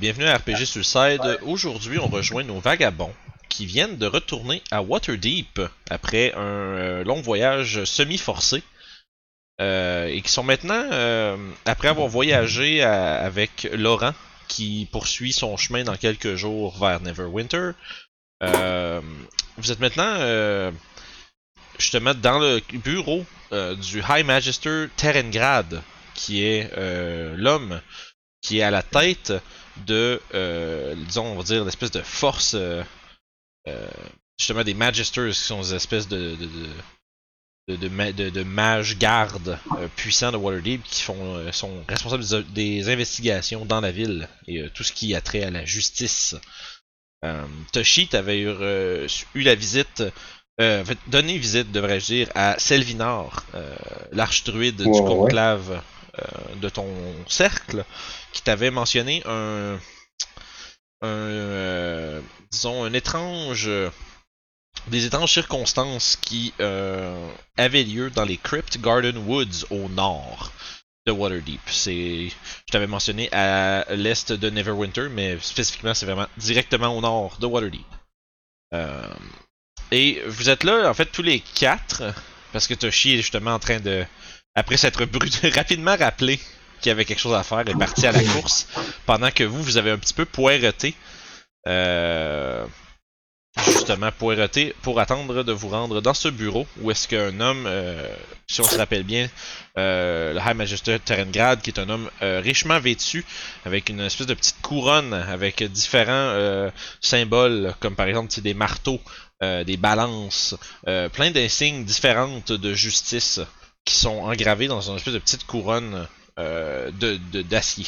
bienvenue à RPG Suicide. Aujourd'hui, on rejoint nos vagabonds qui viennent de retourner à Waterdeep après un euh, long voyage semi-forcé. Euh, et qui sont maintenant, euh, après avoir voyagé avec Laurent, qui poursuit son chemin dans quelques jours vers Neverwinter, vous êtes maintenant justement dans le bureau du High Magister Terengrad, qui est l'homme qui est à la tête de, euh, disons, on va dire, l'espèce de force, euh, euh, justement, des Magisters, qui sont des espèces de, de, de, de, de, ma- de- de mages gardes puissants de Waterdeep qui font, sont responsables des, des investigations dans la ville et tout ce qui a trait à la justice. Toshi, t'avais eu, eu la visite, euh, donné visite, devrais-je dire, à Selvinar, euh, l'archdruide du ouais. conclave euh, de ton cercle, qui t'avait mentionné un, euh, disons, un étrange, des étranges circonstances qui euh, avaient lieu dans les Crypt Garden Woods au nord de Waterdeep. C'est, je t'avais mentionné à l'est de Neverwinter, mais spécifiquement, c'est vraiment directement au nord de Waterdeep. Euh, et vous êtes là, en fait, tous les quatre, parce que Toshi est justement en train de, après s'être rapidement rappelé qu'il y avait quelque chose à faire, est parti à la course, pendant que vous, vous avez un petit peu poireté. Euh, justement, poireté pour attendre de vous rendre dans ce bureau où est-ce qu'un homme, euh, si on se rappelle bien, euh, le High Magister Terengrad, qui est un homme euh, richement vêtu, avec une espèce de petite couronne, avec différents symboles, comme par exemple des marteaux, des balances, plein d'insignes différentes de justice qui sont engravés dans une espèce de petite couronne euh, de de- d'acier.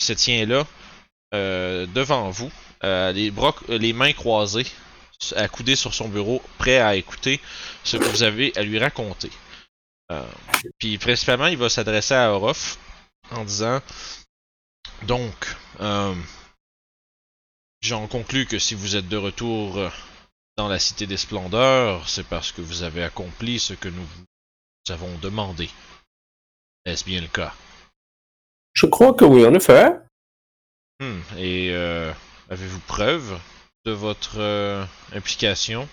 Se tient là, euh, devant vous, euh, les, bras, les mains croisées, accoudé sur son bureau, prêt à écouter ce que vous avez à lui raconter. Puis principalement, il va s'adresser à Orof en disant Donc, j'en conclus que si vous êtes de retour dans la Cité des Splendeurs, c'est parce que vous avez accompli ce que nous vous avons demandé. Est-ce bien le cas? Je crois que oui, en effet. Hmm, Et euh, avez-vous preuve de votre euh, implication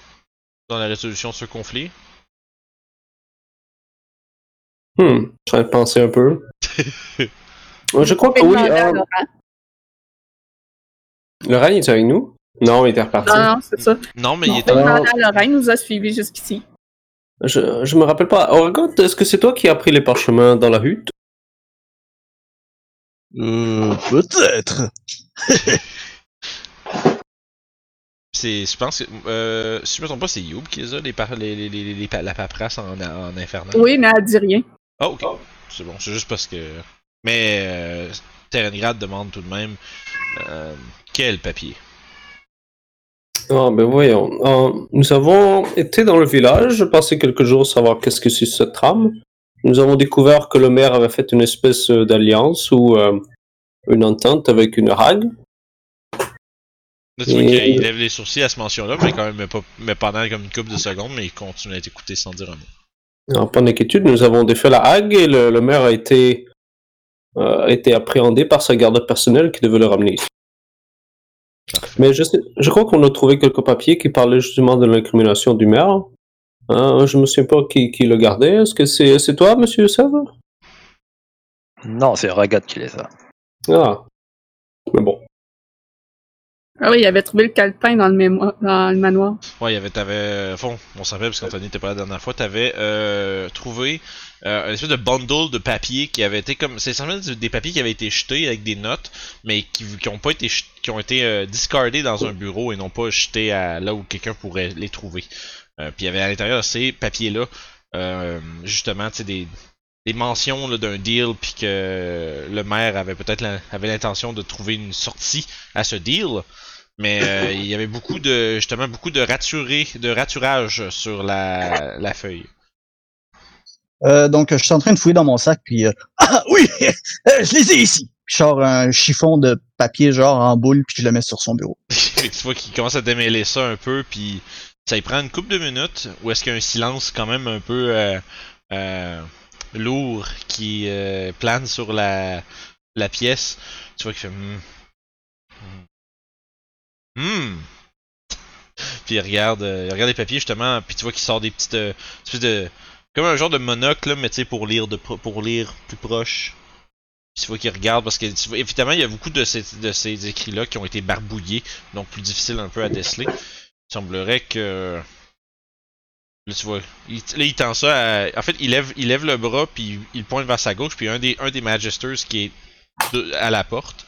dans la résolution de ce conflit? Hmm, je train de penser un peu. je crois que oui. Euh, Laurent. Ryan est avec nous? Non, il était reparti. Non, non, c'est ça. Non, mais il On est en... Laurent, il nous a suivis jusqu'ici. Je, je me rappelle pas. Orgot, est-ce que c'est toi qui as pris les parchemins dans la hutte? Euh, peut-être. C'est, je pense que, euh, si je me trompe pas, c'est Youb qui les a, les, par- les, les, les- les pa- la paperasse en, en infernal. Oui, mais elle dit rien. Ah, ok. C'est bon, c'est juste parce que. Mais euh, Terengrad demande tout de même euh, quel papier? Ah, ben voyons. Euh, nous avons été dans le village, passé quelques jours savoir qu'est-ce que c'est cette trame. Nous avons découvert que le maire avait fait une espèce d'alliance ou euh, une entente avec une hague. Là, tu vois Et- qu'il lève les sourcils à cette mention-là, mais quand même mais pas, mais pendant comme une couple de secondes, mais il continue à t'écouter sans dire un mot. Alors, pas d'inquiétude, nous avons défait la hague et le, le maire a été, euh, a été appréhendé par sa garde personnelle qui devait le ramener ici. Mais je, sais, je crois qu'on a trouvé quelques papiers qui parlaient justement de l'incrimination du maire. Hein, je me souviens pas qui, qui le gardait. Est-ce que c'est c'est toi, monsieur Sèvres? Non, c'est Ragat qui les a. Ah. Mais bon. Ah oui, il avait trouvé le calepin dans le, dans le manoir. Ouais, il avait, t'avais, euh, fond, on rappelle parce qu'Anthony était pas là la dernière fois, t'avais euh, trouvé euh, un espèce de bundle de papier qui avait été comme, c'est essentiellement des- papiers qui avaient été jetés avec des notes, mais qui, ont pas été, jet- qui ont été euh, discardés dans un bureau et non pas jetés à là où quelqu'un pourrait les trouver. Euh, puis il y avait à l'intérieur de ces papiers-là, euh, justement, tu sais, des, mentions là, d'un deal, puis que le maire avait peut-être avait l'intention de trouver une sortie à ce deal. Mais euh, il y avait beaucoup de justement beaucoup de de raturage sur la, la feuille. Euh, donc, je suis en train de fouiller dans mon sac, puis... euh, ah oui! je les ai ici! Puis je sors un chiffon de papier genre en boule, puis je le mets sur son bureau. Tu vois qu'il commence à démêler ça un peu, puis ça y prend une couple de minutes où est-ce qu'il y a un silence quand même un peu lourd qui plane sur la la pièce. Tu vois qu'il fait. Hmm. Hmm. Hmm. Puis il regarde, euh, regarde les papiers justement, puis tu vois qu'il sort des petites, euh, de, comme un genre de monocle, là, mais tu sais pour lire de, pour lire plus proche. Puis tu vois qu'il regarde parce que évidemment il y a beaucoup de ces, de ces écrits là qui ont été barbouillés, donc plus difficile un peu à déceler. Il semblerait que Là, tu vois, il, là, il tend ça à- En fait, il lève, le bras, puis il, pointe vers sa gauche, puis un des, un des Magisters qui est à la porte,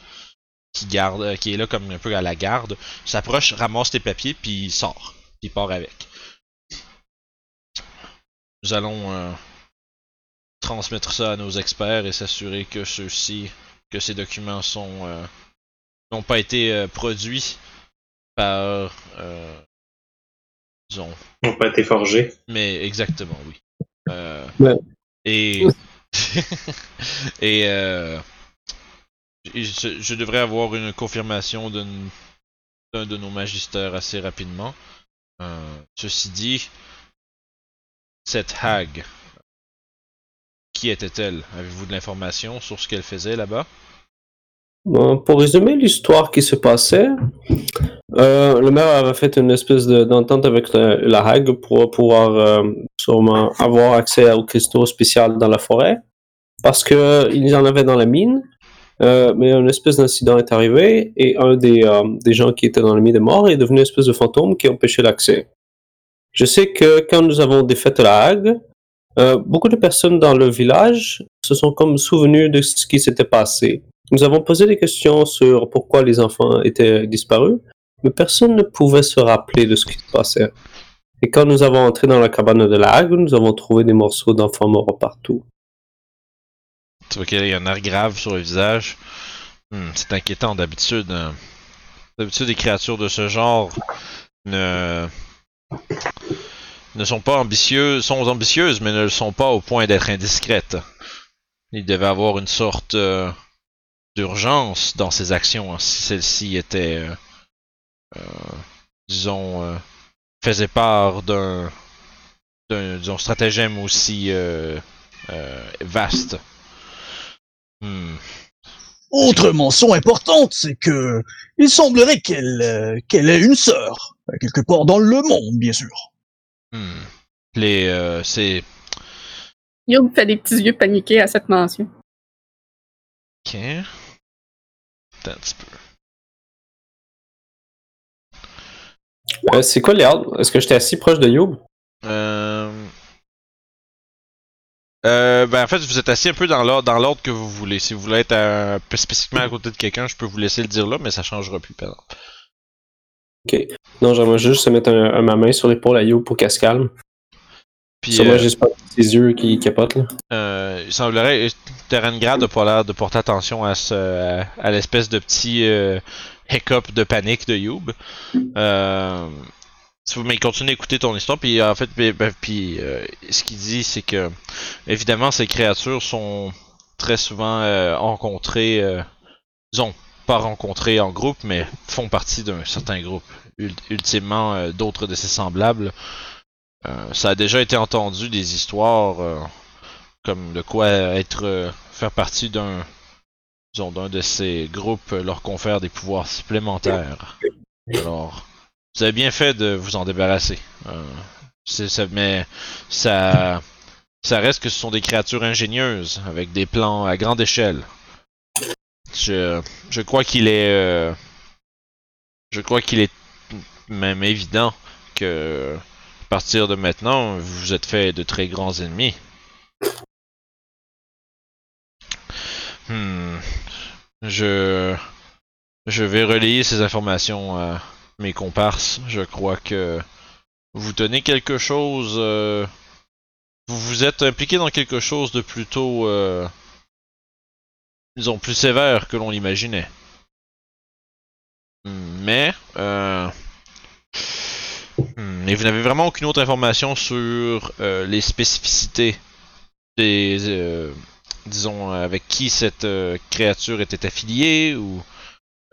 qui garde, euh, qui est là comme un peu à la garde, s'approche, ramasse tes papiers, puis il sort. Puis il part avec. Nous allons euh, transmettre ça à nos experts et s'assurer que ceux-ci, que ces documents sont euh, n'ont pas été euh, produits par, euh, disons, N'ont pas été forgés. mais exactement, oui. Euh, Ouais. Et. et. Je, devrais avoir une confirmation d'un de nos magistères assez rapidement. Euh, ceci dit, cette hag, qui était-elle? Avez-vous de l'information sur ce qu'elle faisait là-bas? Pour résumer l'histoire qui se passait, euh, le maire avait fait une espèce de- d'entente avec la, la Hague pour pouvoir euh, sûrement avoir accès aux cristaux spéciaux dans la forêt, parce que ils en avaient dans la mine, euh, mais une espèce d'incident est arrivé et un des, euh, des gens qui étaient dans la mine est mort est devenu une espèce de fantôme qui empêchait l'accès. Je sais que quand nous avons défait la Hague, euh, beaucoup de personnes dans le village se sont comme souvenues de ce qui s'était passé. Nous avons posé des questions sur pourquoi les enfants étaient disparus, mais personne ne pouvait se rappeler de ce qui se passait. Et quand nous avons entré dans la cabane de la Hague, nous avons trouvé des morceaux d'enfants morts partout. Tu vois qu'il y a un air grave sur le visage. Hmm, c'est inquiétant d'habitude. euh, D'habitude, des créatures de ce genre ne ne sont pas ambitieuses, sont ambitieuses, mais ne le sont pas au point d'être indiscrètes. Il devait avoir une sorte euh, d'urgence dans ses actions hein, si celle-ci était, euh, euh, disons, faisait part d'un, d'un stratagème aussi vaste. Hmm. Autre mention importante, c'est que il semblerait qu'elle euh, qu'elle ait une sœur, quelque part dans le monde, bien sûr. Hmm. Les, euh, c'est. Youb fait des petits yeux paniqués à cette mention. Ok. Attends un petit peu. Euh, c'est quoi l'ordre? Est-ce que j'étais assis proche de Youb? Euh... Euh, ben en fait, vous êtes assis un peu dans l'ordre, dans l'ordre que vous voulez. Si vous voulez être euh, peu spécifiquement à côté de quelqu'un, je peux vous laisser le dire là, mais ça changera plus, par exemple. Ok. Non, j'aimerais juste se mettre un- un- ma main sur l'épaule à Youb pour qu'elle se calme. Puis, euh, j'espère ses yeux qui capotent, là. euh, il semblerait, Terengrad n'a pas l'air de porter attention à ce, à, à l'espèce de petit euh, hiccup de panique de Youb. Euh, mais il continue d'écouter ton histoire, puis en fait, puis, ben, puis, euh, ce qu'il dit, c'est que évidemment, ces créatures sont très souvent euh, rencontrées, euh, disons, pas rencontrées en groupe, mais font partie d'un certain groupe. Ul- ultimement, euh, d'autres de ses semblables. Euh, ça a déjà été entendu des histoires euh, comme de quoi être faire partie d'un d'un de ces groupes leur confère des pouvoirs supplémentaires. Alors, vous avez bien fait de vous en débarrasser. Euh, ça, mais ça ça reste que ce sont des créatures ingénieuses avec des plans à grande échelle. Je je crois qu'il est euh, je crois qu'il est même évident que à partir de maintenant, vous vous êtes fait de très grands ennemis. Hmm. Je. Je vais relayer ces informations mes comparses. Je crois que vous tenez quelque chose. euh, Vous vous êtes impliqué dans quelque chose de plutôt. euh, Disons, plus sévère que l'on l'imaginait. Mais. Euh, Hmm, vous n'avez vraiment aucune autre information sur euh, les spécificités des, disons, avec qui cette créature était affiliée ou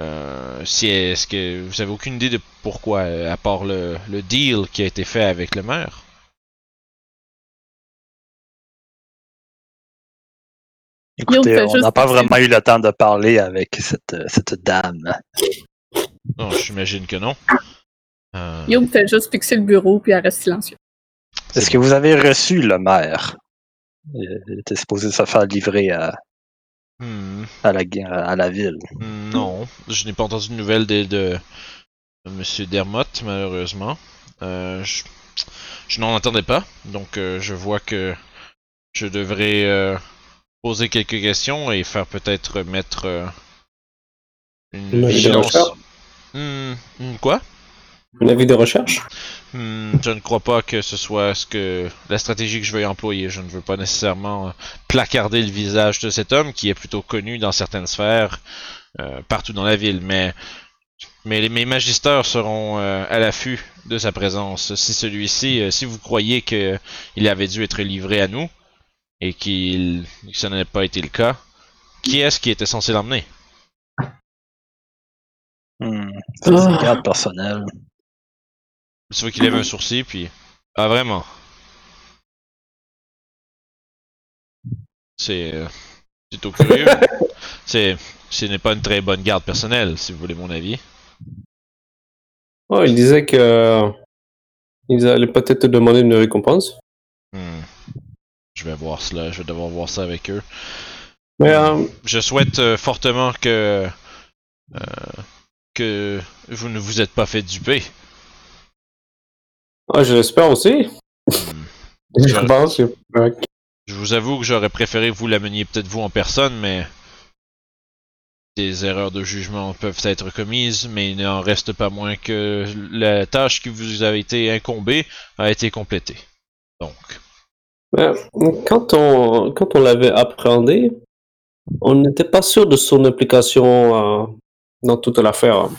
euh, si est-ce que vous avez aucune idée de pourquoi, euh, à part le, le deal qui a été fait avec le maire? Écoutez, on n'a pas vraiment eu le temps de parler avec cette, cette dame. Non, j'imagine que non. Euh, Guillaume fait juste fixer le bureau puis elle reste silencieuse. Est-ce que vous avez reçu le maire? Il était supposé se faire livrer à, hmm, à, la, à la ville. hmm, non, je n'ai pas entendu de nouvelles de, de, de Monsieur Dermott, malheureusement. Euh, je je n'en entendais pas, donc euh, je vois que je devrais euh, poser quelques questions et faire peut-être mettre une Une avis de vigilance. recherche? Hmm, hmm, quoi? Un avis de recherche Hmm, je ne crois pas que ce soit ce que la stratégie que je vais employer. Je ne veux pas nécessairement euh, placarder le visage de cet homme qui est plutôt connu dans certaines sphères euh, partout dans la ville, mais mais les, mes magisteurs seront euh, à l'affût de sa présence. Si celui-ci, euh, si vous croyez que il avait dû être livré à nous et qu'il que ce n'a pas été le cas, qui est-ce qui était censé l'emmener? Hmm, c'est Ah. gardes personnels. Tu vois qu'il lève un sourcil puis ah vraiment. C'est euh, plutôt curieux. C'est ce n'est pas une très bonne garde personnelle si vous voulez mon avis. Oh, il disait que. Ils allaient peut-être te demander une récompense. Hmm. Je vais voir cela, je vais devoir voir ça avec eux. Mais euh, Je souhaite euh, fortement que euh, que vous ne vous êtes pas fait duper. ah, je l'espère aussi. Hmm. Je pense que. Je vous avoue que j'aurais préféré que vous l'ameniez peut-être vous en personne, mais des erreurs de jugement peuvent être commises, mais il n'en reste pas moins que la tâche qui vous a été incombée a été complétée. Donc, quand on, quand on l'avait appréhendé, on n'était pas sûr de son implication euh, dans toute l'affaire.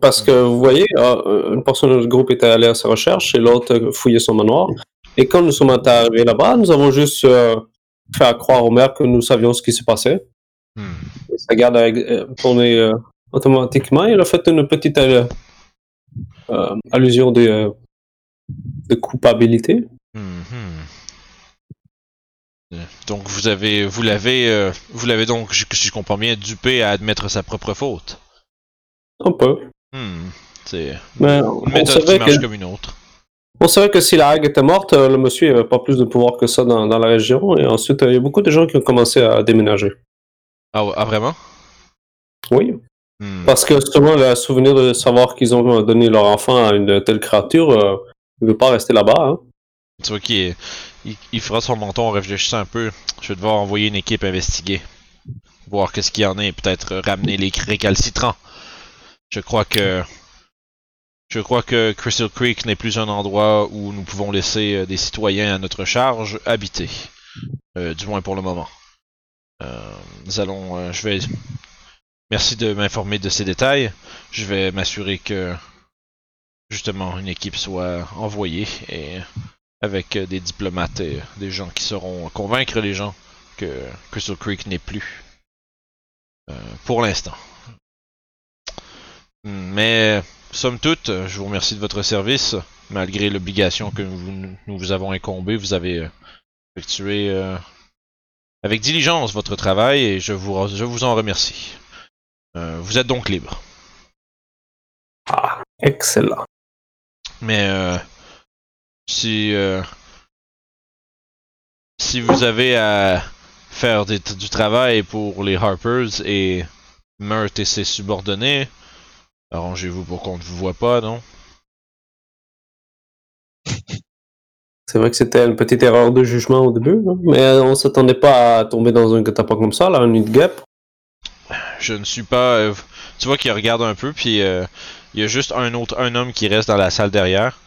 Parce que vous voyez, euh, une personne de notre groupe était allée à sa recherche et l'autre fouillait son manoir. Et quand nous sommes arrivés là-bas, nous avons juste euh, fait croire au maire que nous savions ce qui se passait. Hmm, Et sa garde a euh, tourné euh, automatiquement. Il a fait une petite euh, euh, allusion de, de culpabilité. hmm, hmm. Donc vous avez, vous l'avez, vous l'avez donc, si je comprends bien, dupé à admettre sa propre faute. Un peu. Hmm, c'est Mais une on méthode qui marche que comme une autre. On savait que si la Hague était morte, le monsieur n'avait pas plus de pouvoir que ça dans, dans la région. Et ensuite, il y a beaucoup de gens qui ont commencé à déménager. Ah, ah, vraiment? Oui. Hmm. Parce que souvent, le souvenir de savoir qu'ils ont donné leur enfant à une telle créature, euh, il ne veut pas rester là-bas. Hein. Tu vois qu'il il, il fera son menton en réfléchissant un peu. Je vais devoir envoyer une équipe investiguer. Voir qu'est-ce qu'il y en a et peut-être ramener les récalcitrants. Je crois que. Je crois que Crystal Creek n'est plus un endroit où nous pouvons laisser euh, des citoyens à notre charge habiter. Euh, du moins pour le moment. Euh, nous allons. euh, je vais. Merci de m'informer de ces détails. Je vais m'assurer que. Justement, une équipe soit envoyée et avec des diplomates et des gens qui sauront convaincre les gens que Crystal Creek n'est plus. Euh, pour l'instant. Mais, somme toute, je vous remercie de votre service. Malgré l'obligation que nous, vous avons incombée, vous avez effectué avec diligence votre travail et je vous, je vous en remercie. Euh, vous êtes donc libre. Excellent. Mais euh, si euh, si vous avez à faire des- du travail pour les Harpers et Meurt et ses subordonnés, arrangez-vous pour qu'on ne vous voit pas, non? C'est vrai que c'était une petite erreur de jugement au début, mais on s'attendait pas à tomber dans un guet-apens comme ça, là, un nid guêpe. Je ne suis pas. euh, tu vois qu'il regarde un peu, puis euh, il y a juste un autre, un homme qui reste dans la salle derrière.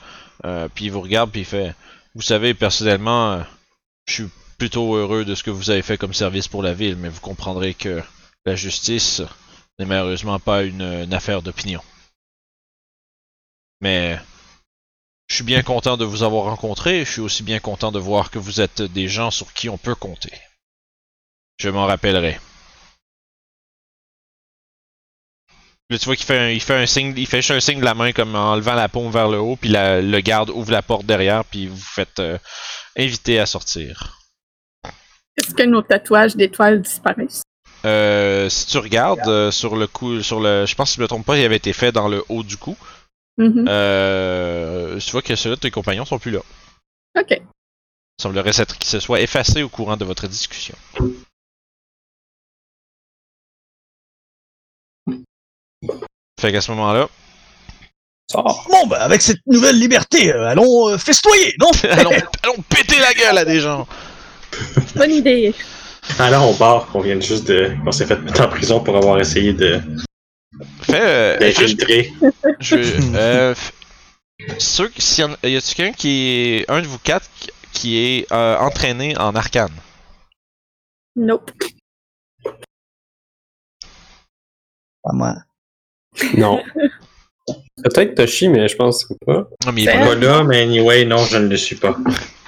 Euh, puis il vous regarde, puis il fait. Vous savez, personnellement, euh, je suis plutôt heureux de ce que vous avez fait comme service pour la ville, mais vous comprendrez que la justice n'est malheureusement pas une affaire d'opinion. Mais je suis bien content de vous avoir rencontré. Je suis aussi bien content de voir que vous êtes des gens sur qui on peut compter. Je m'en rappellerai. Là, tu vois qu'il fait un, il fait un signe, il fait juste un signe de la main comme en levant la paume vers le haut, puis la- le garde ouvre la porte derrière, puis vous faites euh, inviter à sortir. Est-ce que nos tatouages d'étoiles disparaissent? Euh, si tu regardes euh, sur le coup, sur le, je pense si je me trompe pas, il avait été fait dans le haut du cou. Mhm. Euh, tu vois que ceux-là de tes compagnons sont plus là. Ok. Il semblerait s'être qu'ils se soient effacés au courant de votre discussion. Fait qu'à ce moment-là. Bon, bah, avec cette nouvelle liberté, euh, allons euh, festoyer, non? Allons, allons péter la gueule à des gens. Bonne idée. Là, on part, qu'on vient juste de. qu'on s'est fait mettre en prison pour avoir essayé de Fait, euh, juste, d'infiltrer. je, euh, ceux, s'il y, en- y a-tu quelqu'un qui est un de vous quatre qui- qui est euh, entraîné en arcane? Nope. Pas moi. Non. Peut-être Toshi, mais je pense pas. Non, mais il est pas là. Mais anyway, non, je ne le suis pas.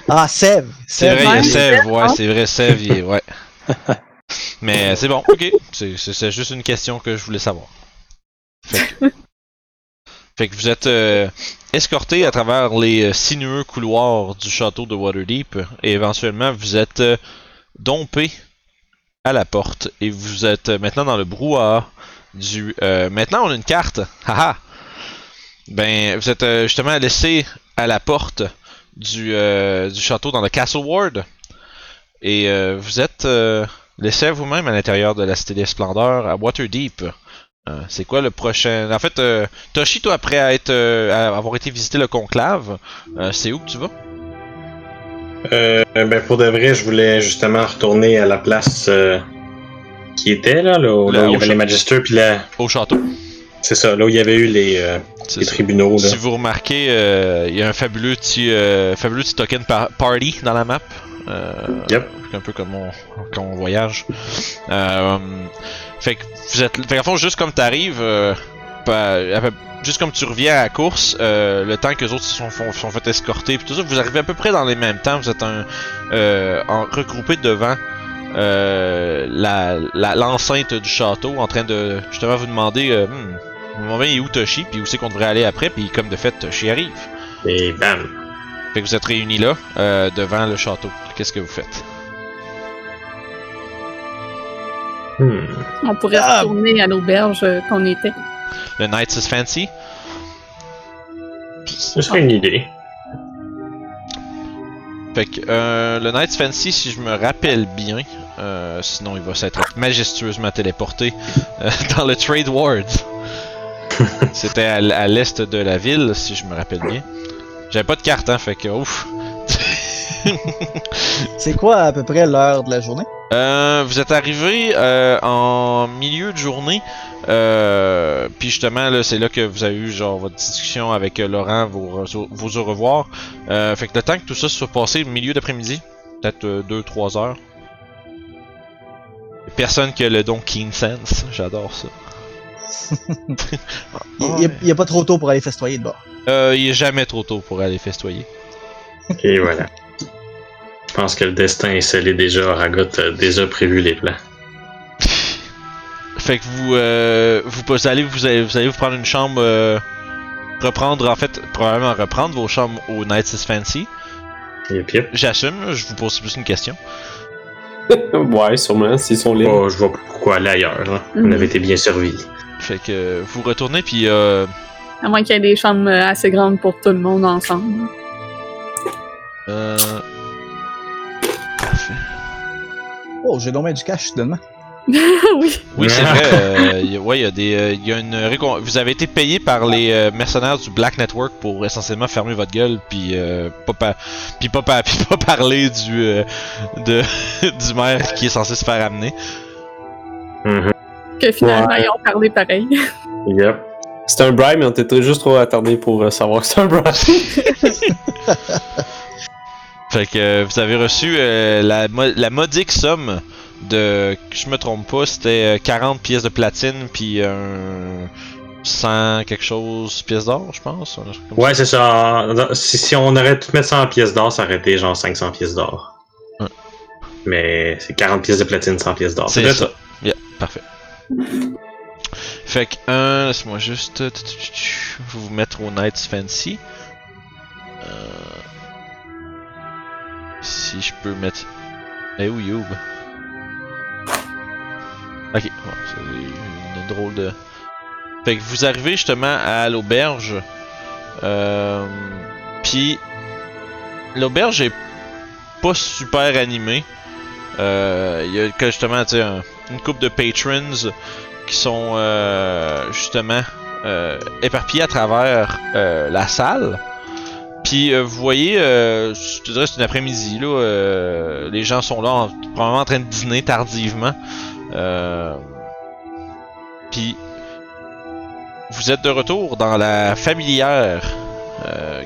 Ah, Sève. C'est vrai, il y a Ouais, Sev, ouais, hein? c'est vrai, il est, ouais. Mais euh, c'est bon, ok. C'est juste une question que je voulais savoir. Fait que, vous êtes euh, escorté à travers les euh, sinueux couloirs du château de Waterdeep et éventuellement vous êtes euh, dompé à la porte et vous êtes maintenant dans le brouhaha du. maintenant on a une carte, haha. Ben vous êtes justement laissé à la porte du, du château dans le Castle Ward. Et vous êtes laissé à vous-même à l'intérieur de la Cité des Splendeurs à Waterdeep. Euh, c'est quoi le prochain... En fait, euh, Toshi, toi, après à être, euh, à avoir été visiter le conclave, euh, c'est où que tu vas? Euh, ben, pour de vrai, je voulais justement retourner à la place euh, qui était, là, là, où, Là, là où il y avait les magisters, puis là, Au château. c'est ça, là où il y avait eu les, tribunaux, là. Si vous remarquez, euh, il y a un fabuleux petit, fabuleux petit token par- party dans la map. Euh, Yep. Un peu comme on, quand on voyage. Euh, fait que vous êtes, fait qu'en fond, juste comme t'arrives, euh, juste comme tu reviens à la course, euh, le temps que les autres se sont, font- sont fait escorter, puis tout ça, vous arrivez à peu près dans les mêmes temps. Vous êtes un, euh, en, regroupé devant euh, la, la- l'enceinte du château, en train de justement vous demander, euh, hmm, il est où Toshi, puis où c'est qu'on devrait aller après, puis comme de fait, Toshi arrive. Et bam. Fait que vous êtes réunis là, euh, devant le château. Qu'est-ce que vous faites? Hmm. On pourrait Ah. retourner à l'auberge euh, qu'on était. Le Knights is Fancy? Ce serait une idée. Fait que euh, le Knights Fancy, si je me rappelle bien, euh, sinon il va s'être majestueusement téléporté euh, dans le Trade Ward. C'était à l'est de la ville, si je me rappelle bien. J'avais pas de carte, hein, fait que ouf. C'est quoi à peu près l'heure de la journée? Euh, vous êtes arrivé euh, en milieu de journée, euh, puis justement là, c'est là que vous avez eu genre votre discussion avec euh, Laurent, vos, vos au revoir. Euh, fait que le temps que tout ça se soit passé, milieu d'après-midi, peut-être 2-3 heures. Personne qui a le don Keen Sense, j'adore ça. Il, il est pas trop tôt pour aller festoyer de bord. Euh, il est jamais trop tôt pour aller festoyer. Et voilà. Je pense que le destin est scellé déjà. Ragot a déjà prévu les plans. Fait que vous, euh, vous, vous allez, vous allez, vous allez vous prendre une chambre, euh, reprendre en fait, probablement reprendre vos chambres au Knights is Fancy. Yep, yep. J'assume, je vous pose plus une question. ouais, sûrement, s'ils sont libres. Oh, je vois pas pourquoi aller ailleurs. là. On Mhm. avait été bien servis. Fait que euh, vous retournez puis euh, À moins qu'il y ait des chambres euh, assez grandes pour tout le monde ensemble. euh... Parfait. Oh, j'ai donc du cash, soudainement. oui. Oui, c'est vrai. euh, y a- ouais, il y a des, euh, il y a une récom- Vous avez été payé par les euh, mercenaires du Black Network pour essentiellement fermer votre gueule puis euh, pas, pa- puis pas, pa- puis pas parler du euh, de du maire qui est censé se faire amener. Mhm. Que finalement, Ouais. ils ont parlé pareil. Yep. C'était un bribe, mais on était juste trop attardé pour euh, savoir que c'est un bribe. Fait que euh, vous avez reçu euh, la, mo- la modique somme de, je me trompe pas, c'était euh, 40 pièces de platine puis un 100 quelque chose pièces d'or, je pense. Ouais, c'est ça. Si, si on aurait tout mis 100 pièces d'or, ça aurait été genre 500 pièces d'or. Mais c'est 40 pièces de platine, 100 pièces d'or. C'est ça. Yeah, parfait. Fait que, un, laisse-moi juste tu- vous mettre au Knights Fancy. Euh, si je peux mettre Eh où Youb? Ok, c'est une drôle de. Fait que vous arrivez justement à l'auberge. Euh, Puis l'auberge est pas super animée. Euh, Il y a justement tu sais, un- une couple de patrons qui sont euh, justement euh, éparpillés à travers euh, la salle. Puis vous voyez, euh, c'est une après-midi là, les gens sont là, en- probablement en train de dîner tardivement. Puis vous êtes de retour dans la familière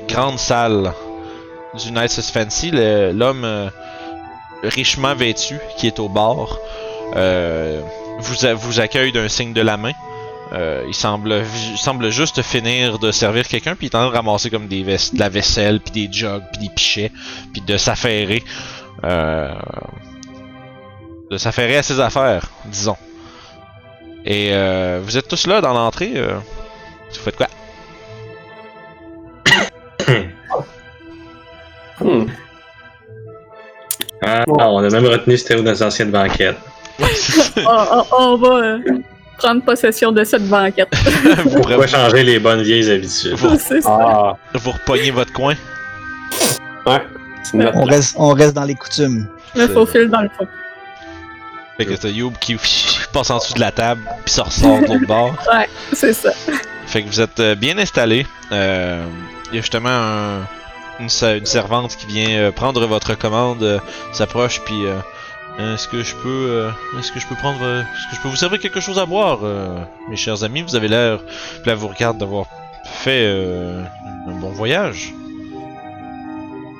grande salle du Nice Fancy. L'homme richement vêtu qui est au euh, vous, a- vous accueille d'un signe de la main. Euh, il semble, semble juste finir de servir quelqu'un, puis il est en train de ramasser comme des de la vaisselle, puis des jugs, puis des pichets, puis de s'affairer. Euh, de s'affairer à ses affaires, disons. Et euh, vous êtes tous là dans l'entrée. euh, vous faites quoi? Ah, on a même retenu c'était où les anciennes banquettes. on, on- on va euh, prendre possession de cette banquette. vous, Pourquoi changer les bonnes vieilles habitudes? vous. Ah, vous repognez votre coin? ouais. On reste, on reste dans les coutumes. Le faux fil dans le fond. Fait que t'as Youb qui passe en dessous de la table, puis ça ressort de l'autre bord. Ouais, c'est ça. Fait que vous êtes euh, bien installé. Euh, Il y a justement un- une, se- une servante qui vient prendre votre commande, euh, s'approche puis euh, est-ce que je peux euh, est-ce que je peux prendre euh, est-ce que je peux vous servir quelque chose à boire euh, mes chers amis, vous avez l'air là vous regarde d'avoir fait un bon voyage.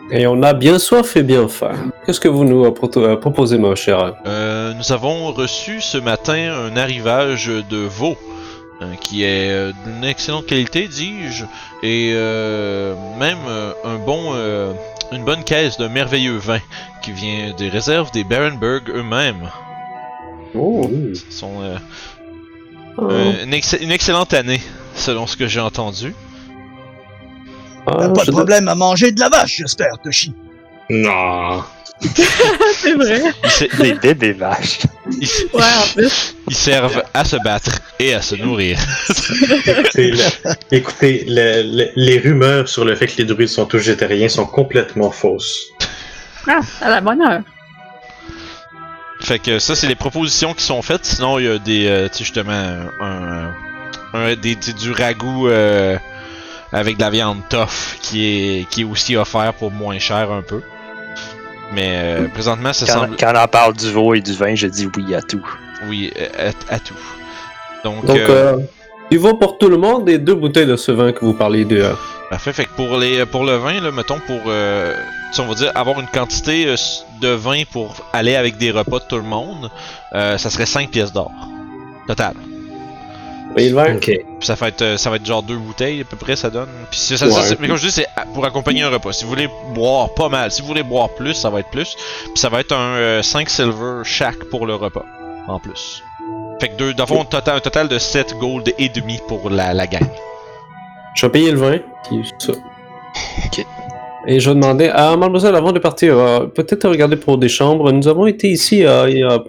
Et on a bien soif et bien faim. Qu'est-ce que vous nous proposez, mon cher nous avons reçu ce matin un arrivage de veau qui est d'une excellente qualité, dis-je, et même un bon, une bonne caisse de merveilleux vin qui vient des réserves des Barenberg eux-mêmes. Oh. Ce sont euh, euh, une, ex- une excellente année, selon ce que j'ai entendu. ah, pas de problème à manger de la vache, j'espère, Toshi. Non. C'est vrai. Des bébés vaches. ils se- Ouais, en plus. ils servent à se battre et à se nourrir. Écoutez, le- écoutez, le- le- les rumeurs sur le fait que les druides sont tous végétariens sont complètement fausses. Ah, à la bonne heure. Fait que ça, c'est les propositions qui sont faites. Sinon, il y a des, euh, tu justement, un, un- des, du- du ragoût euh, avec de la viande tough qui est, qui est aussi offert pour moins cher un peu. Mais euh, présentement, ça Quand, semble. quand on en parle du veau et du vin, je dis oui à tout. Oui, euh, à, à tout. Donc, Donc, euh, euh, il vaut pour tout le monde et deux bouteilles de ce vin que vous parlez de. parfait. Fait que pour, les, pour le vin, là, mettons, pour. Euh, on va dire avoir une quantité euh, de vin pour aller avec des repas de tout le monde, euh, ça serait 5 pièces d'or. Total. Le vin Ok. Puis ça va être euh, ça va être genre deux bouteilles à peu près ça donne. Puis ça, Ouais. ça, c'est- mais comme je dis c'est pour accompagner un repas. Si vous voulez boire pas mal, si vous voulez boire plus, ça va être plus. Puis ça va être un euh, 5 silver chaque pour le repas en plus. Fait que deux d'avant un total, un total de 7 gold et demi pour la, la gang. Je vais payer le vin. puis ça. Ok. Et je demandais à mademoiselle, avant de partir, euh, peut-être regarder pour des chambres. Nous avons été ici euh, il y a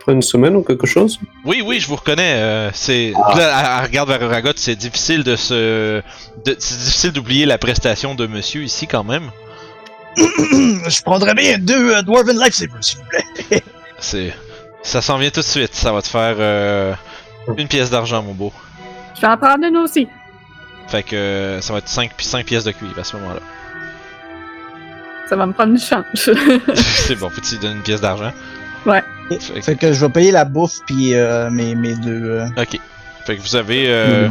près une semaine ou quelque chose. Oui oui, je vous reconnais euh, c'est Ah. là regarde vers Ragot, c'est difficile de se de- c'est difficile d'oublier la prestation de monsieur ici quand même. Je prendrais bien deux euh, Dwarven Lifesavers, s'il vous plaît. C'est ça s'en vient tout de suite, ça va te faire euh, une pièce d'argent mon beau. Je vais en prendre une aussi. Fait que ça va être 5, 5 pièces de cuivre à ce moment-là. Ça va me prendre du change. c'est bon, faut-tu lui donner une pièce d'argent? Ouais. Fait que- Fait que je vais payer la bouffe puis euh, mes, mes deux, euh, ok. Fait que vous avez. euh,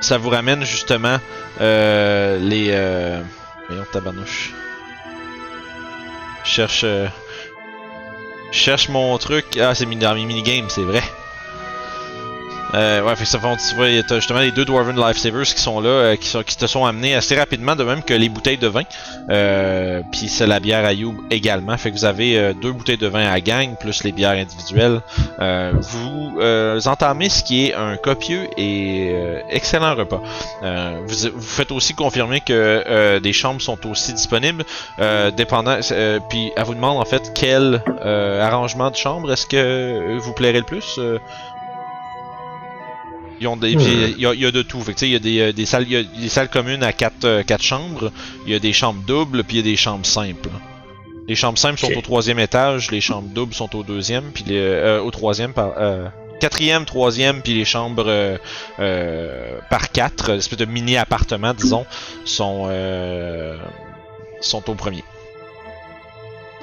ça vous ramène justement les. Voyons, tabarnouche. Cherche. je cherche mon truc. Ah, c'est mis dans mes minigames, c'est vrai. Euh, ouais, fait que ça fait, tu vois, t'as justement les deux Dwarven Lifesavers qui sont là, euh, qui, sont, qui te sont amenés assez rapidement, de même que les bouteilles de vin. Euh, Puis c'est la bière à You également. Fait que vous avez euh, deux bouteilles de vin à gang, plus les bières individuelles. Euh, vous euh, entamez ce qui est un copieux et excellent repas. Vous, vous faites aussi confirmer que des chambres sont aussi disponibles, dépendant. Puis elle vous demande en fait quel arrangement de chambre est-ce que vous plairait le plus. Ils ont des, il y, a- il y a de tout. Fait que, il y a des, euh, des salles, il y a des salles communes à quatre, euh, quatre chambres. Il y a des chambres doubles, puis il y a des chambres simples. Les chambres simples sont au troisième étage, les chambres doubles sont au deuxième, puis les, euh, au troisième par, euh, quatrième, troisième, puis les chambres euh, euh, par quatre, espèce de mini appartements, disons, sont euh, sont au premier.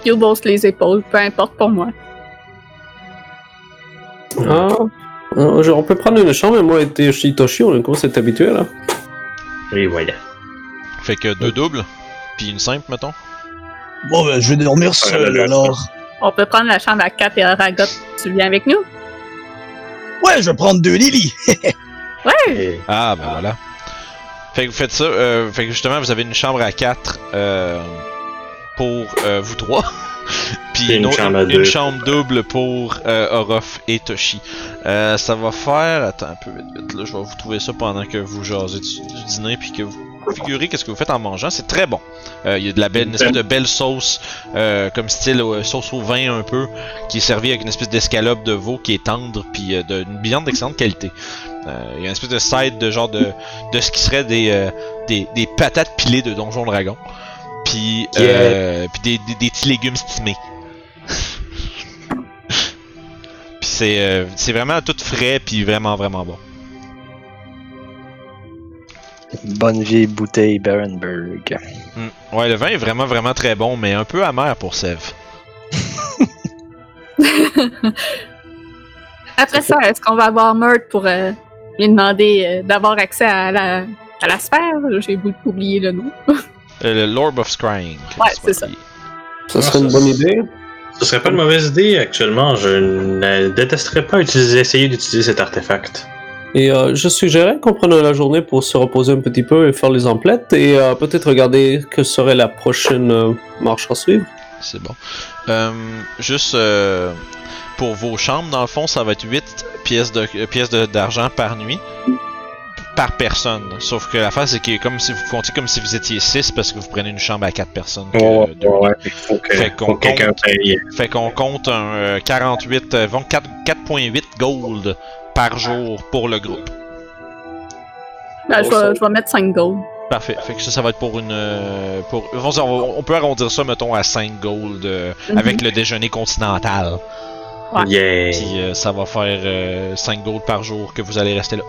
You bosse les épaules, peu importe pour moi. Ah, je- on peut prendre une chambre, moi et Toshi Toshi, on est comment c'est habitué là. Et voilà. Fait que deux doubles, puis une simple, mettons. Bon, ben, je vais dormir seul alors. On peut prendre la chambre à 4 et Aragot. Tu viens avec nous? Ouais, je vais prendre deux Lily. Ouais! Et- Ah, ben voilà. Fait que vous faites ça. euh, fait que justement, vous avez une chambre à 4 pour euh, vous trois. Puis une, chambre une double pour euh, Orof et Toshi. Euh, ça va faire. Attends un peu vite, vite. Là, je vais vous trouver ça pendant que vous jasez du, du dîner. Puis que vous figurez qu'est-ce que vous faites en mangeant. C'est très bon. Euh, Il y a de la belle, une espèce de belle sauce, euh, comme style sauce au vin un peu, qui est servie avec une espèce d'escalope de veau qui est tendre. Puis d'une viande d'excellente qualité. Il y a une espèce de side de genre de, de ce qui serait des, des, des patates pilées de Donjon Dragon. Puis, puis des, des, des petits légumes stimés. C'est euh, c'est vraiment tout frais puis vraiment vraiment bon. Une bonne vieille bouteille Barenberg. Mm. Ouais, le vin est vraiment vraiment très bon, mais un peu amer pour Sev. Après ça, est-ce qu'on va avoir Meurthe pour euh, lui demander euh, d'avoir accès à la, à la sphère? J'ai oublié le nom. Euh, le Lord of Scrying. Ouais, c'est ça. Ça serait une bonne idée. Ce serait pas une mauvaise idée actuellement. Je ne détesterais pas utiliser, essayer d'utiliser cet artefact. Et euh, je suggérais qu'on prenne la journée pour se reposer un petit peu et faire les emplettes et euh, peut-être regarder que serait la prochaine euh, marche à suivre. C'est bon. Euh, juste euh, pour vos chambres, dans le fond, ça va être 8 pièces de pièces de- d'argent par nuit. Par personne. Sauf que la face, c'est que comme si vous comptiez comme si vous étiez 6 parce que vous prenez une chambre à 4 personnes. que Ouais, deux. ouais, il faut que, Fait qu'on compte. Fait qu'on compte un euh, 48, euh, bon, 4 4.8 gold par jour pour le groupe. Ben, je, vais, je vais mettre 5 gold. Parfait. Fait que ça, ça va être pour une. euh, pour, on, peut arrondir ça, mettons, à 5 gold euh, Mhm. avec le déjeuner continental. Ouais. Yeah. Puis euh, ça va faire euh, 5 gold par jour que vous allez rester là.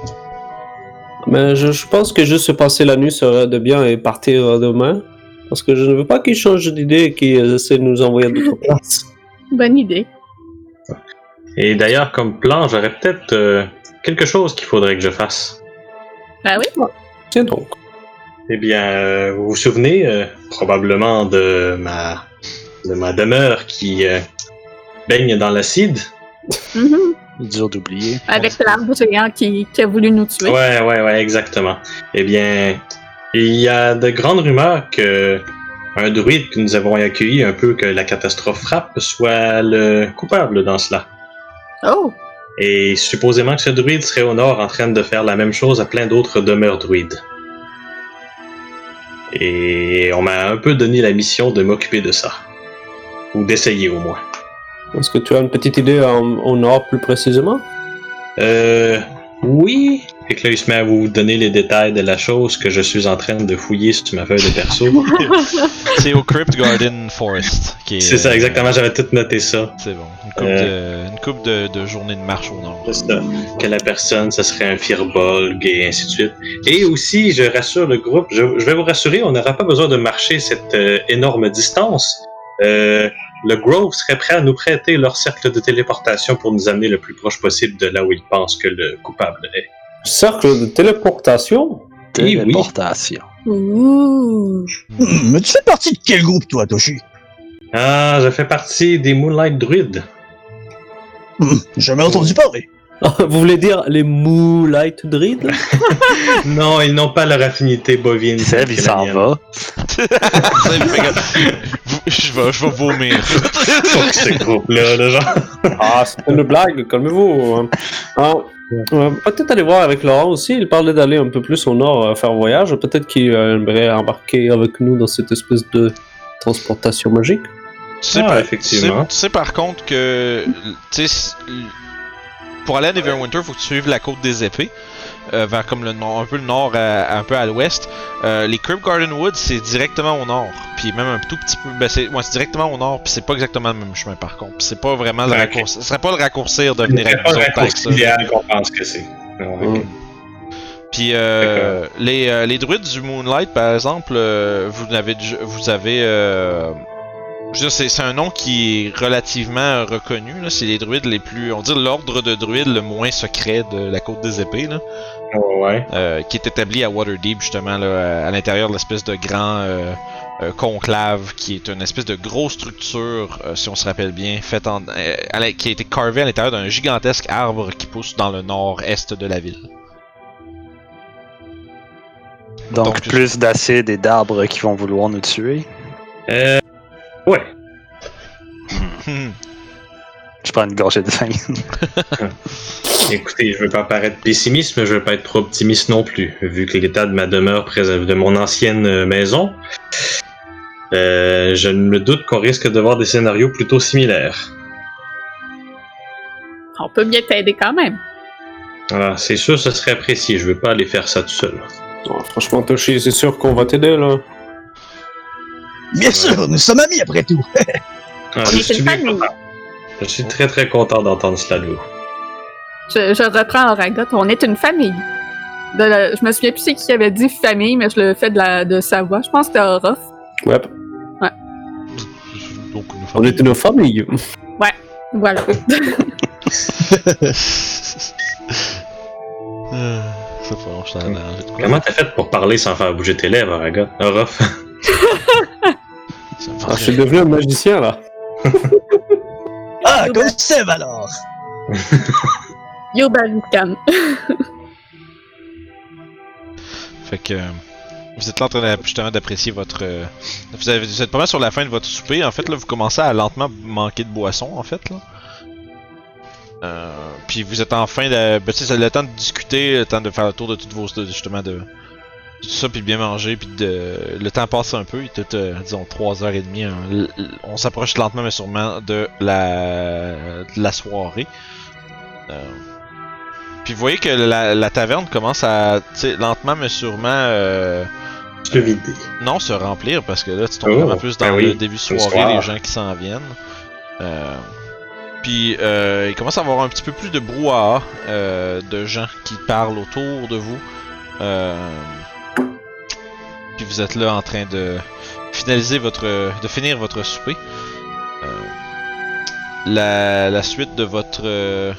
Mais je, je pense que juste se passer la nuit serait de bien et partir demain. Parce que je ne veux pas qu'ils changent d'idée et qu'ils essaient de nous envoyer à d'autres places. Bonne idée. Et d'ailleurs, comme plan, j'aurais peut-être euh, quelque chose qu'il faudrait que je fasse. Ben oui. Tiens donc. Eh bien, euh, vous vous souvenez euh, probablement de ma de ma demeure qui euh, baigne dans l'acide? Dur d'oublier. Avec l'arbre géant qui, qui a voulu nous tuer. Ouais, ouais, ouais, exactement. Eh bien, il y a de grandes rumeurs que un druide que nous avons accueilli un peu que la catastrophe frappe soit le coupable dans cela. Oh! Et supposément que ce druide serait au nord en train de faire la même chose à plein d'autres demeures druides. Et on m'a un peu donné la mission de m'occuper de ça. Ou d'essayer au moins. Est-ce que tu as une petite idée en- au nord plus précisément? Euh. Oui. Et que là, il se met à vous donner les détails de la chose que je suis en train de fouiller sur ma feuille de perso. C'est au Crypt Garden Forest. qui est, C'est ça, euh, exactement, j'avais tout noté ça. C'est bon. Une coupe, de, une coupe de, de journée de marche au nord. C'est ça. Que la personne, ce serait un firbolg et ainsi de suite. Et aussi, je rassure le groupe, je, je vais vous rassurer, on n'aura pas besoin de marcher cette euh, énorme distance. Euh, le Grove serait prêt à nous prêter leur cercle de téléportation pour nous amener le plus proche possible de là où ils pensent que le coupable est. Cercle de téléportation? Oui. Téléportation. Ouh! Hmm, mais tu fais partie de quel groupe, toi, Toshi? Ah, je fais partie des Moonlight Druids. Hmm, jamais entendu parler. Vous voulez dire les Moonlight Druids Non, ils n'ont pas leur affinité bovine. Seb, il s'en va. je vais, je vais vomir. Fuck ce groupe-là, là, genre. Ah, c'est une blague, calmez-vous. hein. Ah, euh, Peut-être aller voir avec Laurent aussi. Il parlait d'aller un peu plus au nord euh, faire voyage. Peut-être qu'il euh, aimerait embarquer avec nous dans cette espèce de transportation magique. Tu sais, Ah, par- effectivement. Tu sais, tu sais par contre que tu sais, c- pour aller à Neverwinter, faut que tu suives la côte des épées. euh, vers comme le nord, un peu le nord, à- un peu à l'ouest. Euh, les Curb Garden Woods, c'est directement au nord. Puis même un tout petit peu. Ben c'est ouais, directement au nord, puis c'est pas exactement le même chemin par contre. C'est pas vraiment le Ok. raccourcir. Ce serait pas le raccourcir de venir avec pas nous autres raccourci qu'on pense que c'est. Ok. Mm. Puis euh, les, les druides du Moonlight, par exemple, euh, vous avez, déjà- vous avez, euh, je veux dire, c'est, un nom qui est relativement reconnu. Là. C'est les druides les plus, on dit l'ordre de druides le moins secret de la côte des épées, là, Ouais. euh, qui est établi à Waterdeep justement là, à, l'intérieur de l'espèce de grand euh, euh, conclave, qui est une espèce de grosse structure, euh, si on se rappelle bien, faite en, euh, la- qui a été carvée à l'intérieur d'un gigantesque arbre qui pousse dans le nord-est de la ville. Donc, Donc, plus d'acide et d'arbres qui vont vouloir nous tuer. Euh, ouais. Je prends une gorgée de vin. Écoutez, je veux pas paraître pessimiste, mais je veux pas être trop optimiste non plus. Vu que l'état de ma demeure préserve de mon ancienne euh, maison, euh, je me doute qu'on risque de voir des scénarios plutôt similaires. On peut bien t'aider quand même. Voilà, c'est sûr, ce serait apprécié. Je veux pas aller faire ça tout seul. Ah, franchement, Toshi, c'est sûr qu'on va t'aider là. Bien sûr, nous sommes amis après tout. Ah, On je est suis. Je suis très très content d'entendre cela de vous. Je, je reprends Oragot. On est une famille. De la- je me souviens plus c'est qui avait dit famille, mais je le fais de, la, de sa voix. Je pense que c'était Orof. Ouais. Donc, nous On est une famille. Voilà. Euh, ça quoi. Comment t'as fait pour parler sans faire bouger tes lèvres, Aragon? Orof? Ça me fait Ah, je suis devenu un magicien là. Ah, comme Seb alors. Yo Balukan. Fait que euh, vous êtes là en train justement d'apprécier votre. euh, vous, avez- vous êtes pas mal sur la fin de votre souper. En fait, là, vous commencez à lentement manquer de boisson, en fait, là. Euh, puis vous êtes en fin de. Ben, tu sais, c'est le temps de discuter, le temps de faire le tour de toutes vos. de- justement, de. Tout ça, puis bien manger, puis de. Le temps passe un peu, il est tout, euh, disons, 3h30. hein. On s'approche lentement, mais sûrement de la. de la soirée. Euh, puis vous voyez que la, la taverne commence à, lentement mais sûrement, euh, te vider. non, se remplir parce que là, tu tombes Oh, vraiment plus dans ben oui, le début de le soirée, soir. les gens qui s'en viennent. Euh, puis euh, il commence à avoir un petit peu plus de brouhaha, euh, de gens qui parlent autour de vous. Euh, puis vous êtes là en train de finaliser votre, de finir votre souper. Euh, la, la suite de votre euh,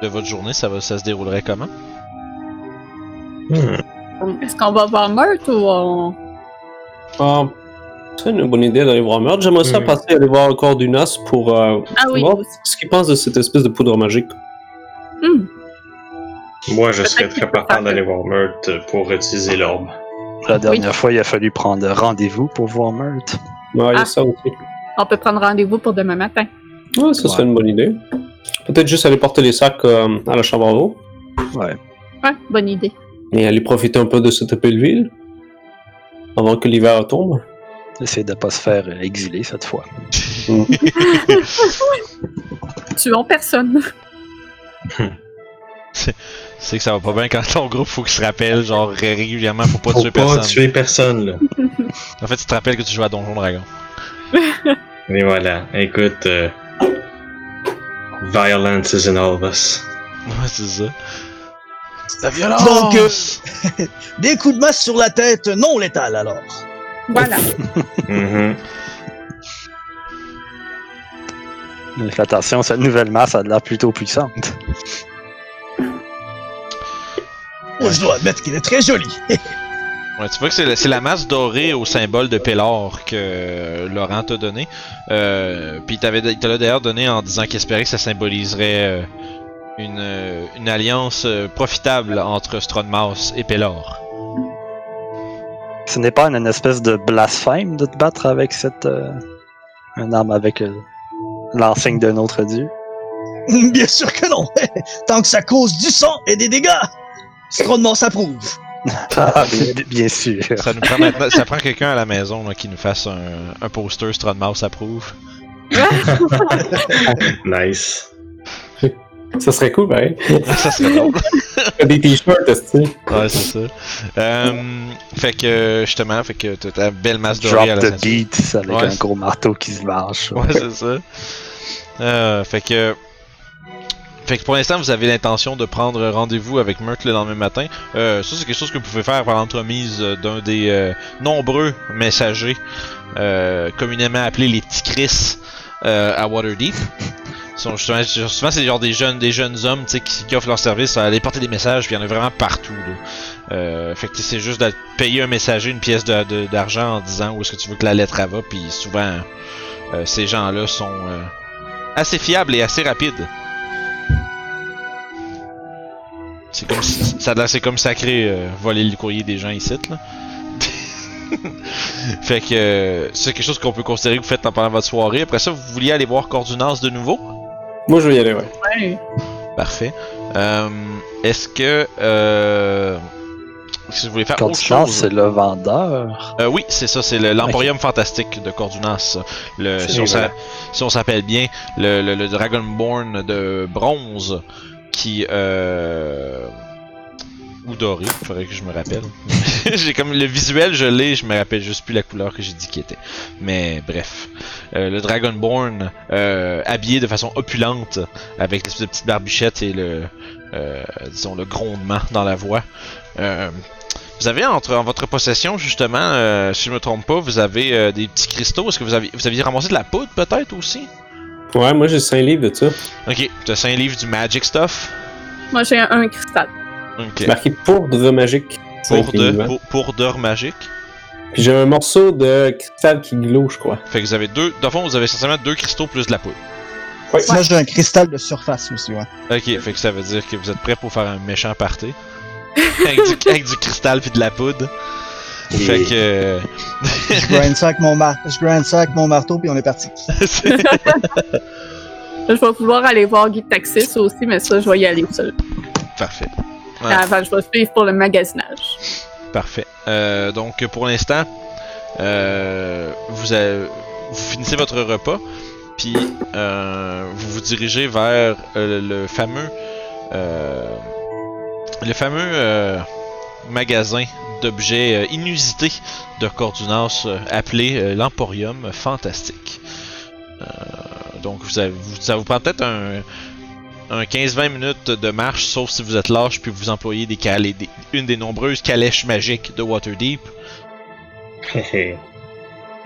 de votre journée, ça va, ça se déroulerait comment? Hmm. Est-ce qu'on va voir Meurthe ou on. Ah, c'est une bonne idée d'aller voir Meurthe. J'aimerais ça Mhm. passer aller voir Cordunas pour euh, Ah oui, voir aussi. ce qu'il pense de cette espèce de poudre magique. Hmm. Moi, je serais très partant d'aller voir Meurthe pour utiliser l'orbe. La dernière fois, il a fallu prendre rendez-vous pour voir Meurthe. Ouais, il y a Ah. ça aussi. On peut prendre rendez-vous pour demain matin. Ouais, ça serait Ouais. une bonne idée. Peut-être juste aller porter les sacs euh, à la chambre à eau Ouais, bonne idée. et aller profiter un peu de cette belle ville avant que l'hiver tombe. Essayer de pas se faire euh, exiler cette fois. Tuons personne. C'est que ça va pas bien quand ton groupe faut qu'il se rappelle, genre ré- régulièrement, faut pas Faut tuer pas personne. tuer personne, là. En fait, tu te rappelles que tu joues à Donjon Dragon. Et voilà. Écoute, euh, violence is in all of us. Ouais, c'est ça. La violence. Donc, euh, des coups de masse sur la tête non létales alors. Voilà. Mais fais attention, cette nouvelle masse a de l'air plutôt puissante. Je dois admettre qu'il est très joli. Ouais, tu vois que c'est la, masse dorée au symbole de Pélor que euh, Laurent t'a donné. Euh, Puis il te l'a d'ailleurs donné en disant qu'il espérait que ça symboliserait euh, une, une alliance euh, profitable entre Stronmaus et Pelor. Ce n'est pas une espèce de blasphème de te battre avec cette. euh, un arme avec euh, l'enseigne d'un autre dieu? Bien sûr que non. Tant que ça cause du sang et des dégâts, Stronmon s'approuve. Ah, bien, bien sûr. Ça nous prend maintenant, ça prend quelqu'un à la maison là, qui nous fasse un, un poster Stronmaus approuve. Nice. Ça serait cool, ben. ça serait drôle. Des t-shirts, tu sais? Ouais, c'est ça. Euh, fait que, justement, fait que t'as ta belle masse dorée à Drop la the ceinture. beat avec Ouais, un c'est- gros marteau qui se marche. Ouais, c'est ça. Euh, fait que. Fait que pour l'instant, vous avez l'intention de prendre rendez-vous avec Meurtre le lendemain matin. Euh, ça, c'est quelque chose que vous pouvez faire par l'entremise euh, d'un des euh, nombreux messagers, communément appelés les petits Chris à Waterdeep. Souvent, c'est genre des jeunes, des jeunes hommes qui, offrent leur service à aller porter des messages, puis il y en a vraiment partout. Fait que c'est juste de payer un messager une pièce d'argent en disant où est-ce que tu veux que la lettre elle va, puis souvent ces gens-là sont assez fiables et assez rapides. C'est comme si- ça a l'air- c'est comme sacré euh, voler le courrier des gens ici là. fait que euh, c'est quelque chose qu'on peut considérer que vous faites pendant votre soirée. Après ça, vous vouliez aller voir Cordunas de nouveau? Moi, je vais y aller, ouais. Ouais. Parfait. Euh, Est-ce que euh, si vous voulez faire chose? c'est le vendeur. Euh, oui, c'est ça, c'est le- l'Emporium Fantastique de Cordunas. Le, si, on si s'appelle bien, le, le, le Dragonborn de bronze qui. Euh... Ou doré, faudrait que je me rappelle. j'ai comme le visuel, je l'ai, je me rappelle juste plus la couleur que j'ai dit qui était. Mais bref, Euh, le Dragonborn euh, habillé de façon opulente, avec l'espèce de petite et le, disons le grondement dans la voix. Vous avez entre, en votre possession, justement, si je me trompe pas, vous avez des petits cristaux. Est-ce que vous, avez, vous aviez ramassé de la poudre peut-être aussi? Ouais, moi, j'ai 5 livres de ça. Ok, tu as 5 livres du Magic Stuff? Moi, j'ai un, un cristal. Ok. C'est marqué poudre magique. Pour, Cinq de, livres. pour, pour d'or magique? Puis j'ai un morceau de cristal qui glow, je crois. Fait que vous avez deux. Dans le fond, vous avez essentiellement deux cristaux plus de la poudre. Moi, j'ai un cristal de surface aussi, ouais. Ok, fait que ça veut dire que vous êtes prêts pour faire un méchant party. avec, du, avec du cristal puis de la poudre. Fait que. Je grind ça avec mon, mar je grind ça avec mon marteau, puis on est parti. Je vais pouvoir aller voir Guy Taxis aussi, mais ça, je vais y aller seul. Parfait. Ouais. Avant, je vais suivre pour le magasinage. Parfait. Euh, donc pour l'instant, euh, vous, avez- vous finissez votre repas, puis euh, vous vous dirigez vers euh, le fameux, euh, le fameux euh, magasin d'objets euh, inusités de Cordunas euh, appelé euh, l'Emporium Fantastique. Donc vous avez, vous- ça vous prend peut-être un, un 15-20 minutes de marche, sauf si vous êtes lâche puis vous employez des calais, des- une des nombreuses calèches magiques de Waterdeep,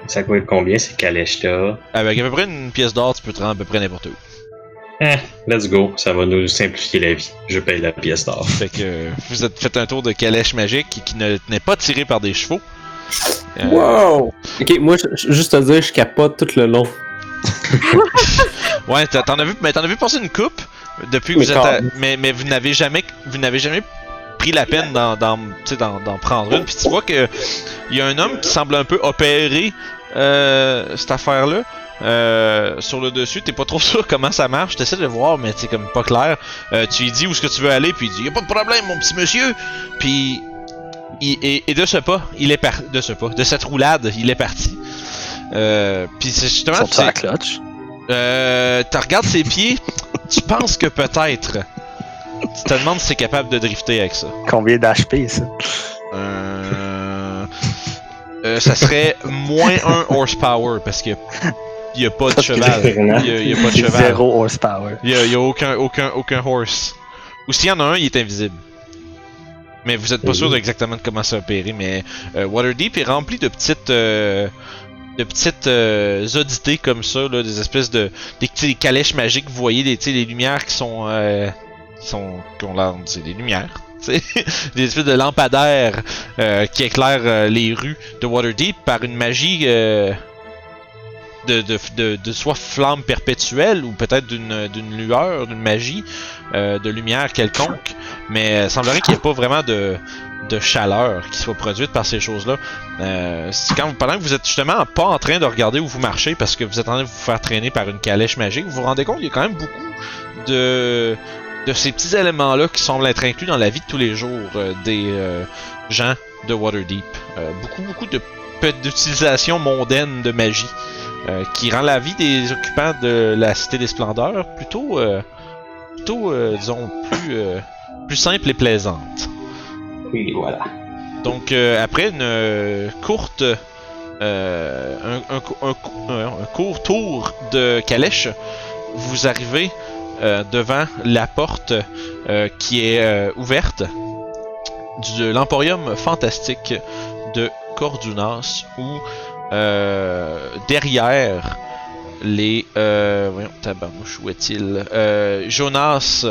Ça coûte combien ces calèches-là? avec à peu près une pièce d'or, tu peux te rendre à peu près n'importe où. Eh, let's go. Ça va nous simplifier la vie. Je paye la pièce d'or. Fait que euh, vous êtes fait un tour de calèche magique qui, qui ne- n'est pas tiré par des chevaux. Euh, Wow! Ok, moi, je- juste à dire, je capote tout le long. Ouais, t'en as vu, mais t'en as vu passer une coupe depuis que Mais vous êtes, à- mais mais vous n'avez jamais, vous n'avez jamais pris la peine d'en, d'en, d'en prendre une. Puis tu vois que il y a un homme qui semble un peu opérer euh, cette affaire-là. Euh, sur le dessus, t'es pas trop sûr comment ça marche, t'essaies de voir, mais c'est comme pas clair. Euh, tu lui dis où est-ce que tu veux aller, puis il dit y a pas de problème, mon petit monsieur. Puis il- et, et de ce pas, il est par, de ce pas, de cette roulade, il est parti. Euh, puis c'est justement, Sont tu sais- à la clutch. euh, tu regardes ses pieds, tu penses que peut-être. Tu te demandes si c'est capable de drifter avec ça. Combien d'HP, ça? Euh, euh, ça serait moins 1 horsepower parce qu'il n'y a, pas de cheval. Il y a, il pas de cheval. Zéro horsepower. Il y a, il aucun, aucun, aucun horse. Ou s'il y en a un, il est invisible. Mais vous êtes pas Mhm. sûr exactement de comment ça opérer. Mais euh, Waterdeep est rempli de petites, euh, de petites euh, oddités comme ça, là, des espèces de des calèches magiques. Vous voyez des, des lumières qui sont, euh, qui sont, qui ont l'air, c'est des lumières. des espèces de lampadaires euh, qui éclairent euh, les rues de Waterdeep par une magie euh, de, de, de, soit flamme perpétuelle ou peut-être d'une lueur, d'une magie, euh, de lumière quelconque. Mais il semblerait qu'il n'y ait pas vraiment de, de chaleur qui soit produite par ces choses-là. Euh, quand vous, pendant que vous êtes justement pas en train de regarder où vous marchez parce que vous êtes en train de vous faire traîner par une calèche magique, vous vous rendez compte qu'il y a quand même beaucoup de, de ces petits éléments-là qui semblent être inclus dans la vie de tous les jours euh, des euh, gens de Waterdeep. Euh, beaucoup, beaucoup de d'utilisation mondaine de magie euh, qui rend la vie des occupants de la Cité des Splendeurs plutôt, euh, plutôt euh, disons, plus, plus simple et plaisante. Oui, voilà. Donc, après une courte. un, un un cou- un court tour de calèche, vous arrivez devant la porte qui est ouverte de l'Emporium fantastique de Cordunas, où derrière les. Euh, voyons, tabarnouche, où est-il? Euh, Jonas,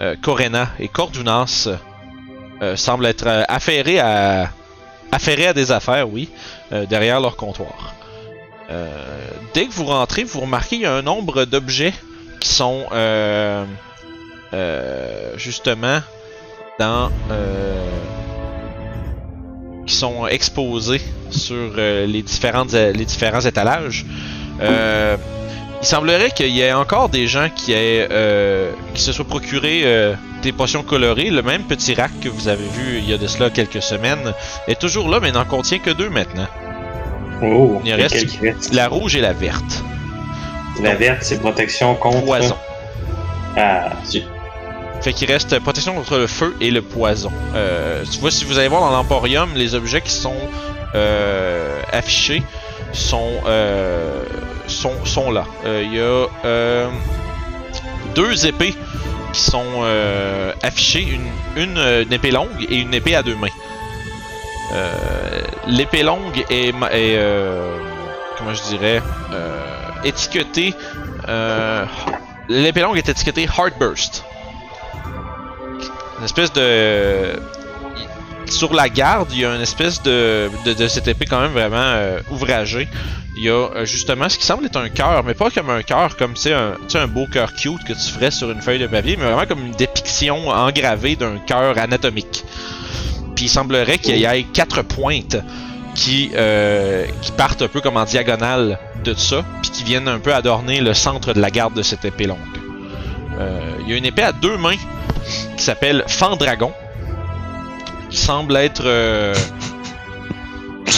euh, Corena et Cordunas euh, semblent être euh, affairés à affairés à des affaires, oui, euh, derrière leur comptoir. Euh, dès que vous rentrez, vous remarquez qu'il y a un nombre d'objets qui sont euh, euh, justement dans euh, qui sont exposés sur euh, les différentes les différents étalages. Euh, il semblerait qu'il y ait encore des gens qui aient euh, qui se soient procurés euh, des potions colorées. Le même petit rack que vous avez vu il y a de cela quelques semaines est toujours là, mais n'en contient que deux maintenant. Oh, Il reste-? La rouge et la verte. La verte, c'est protection contre. Poison. Ah, zut. Fait qu'il reste protection contre le feu et le poison. Euh, tu vois, si vous allez voir dans l'Emporium, les objets qui sont euh, affichés sont, euh, là. Il y a deux épées qui sont affichées, une, épée longue et une épée à deux mains. L'épée longue est, est, comment je dirais, étiquetée. L'épée longue est étiquetée Heartburst une espèce de sur la garde, il y a une espèce de, de, cette épée quand même vraiment euh, ouvragée. Il y a euh, justement ce qui semble être un cœur, mais pas comme un cœur, comme sais, un, un beau cœur cute que tu ferais sur une feuille de papier, mais vraiment comme une dépiction engravée d'un cœur anatomique. Puis il semblerait qu'il y ait quatre pointes qui, euh, qui partent un peu comme en diagonale de ça, puis qui viennent un peu adorner le centre de la garde de cette épée longue. Euh, il y a une épée à deux mains qui s'appelle Fandragon. Qui semble être. Euh...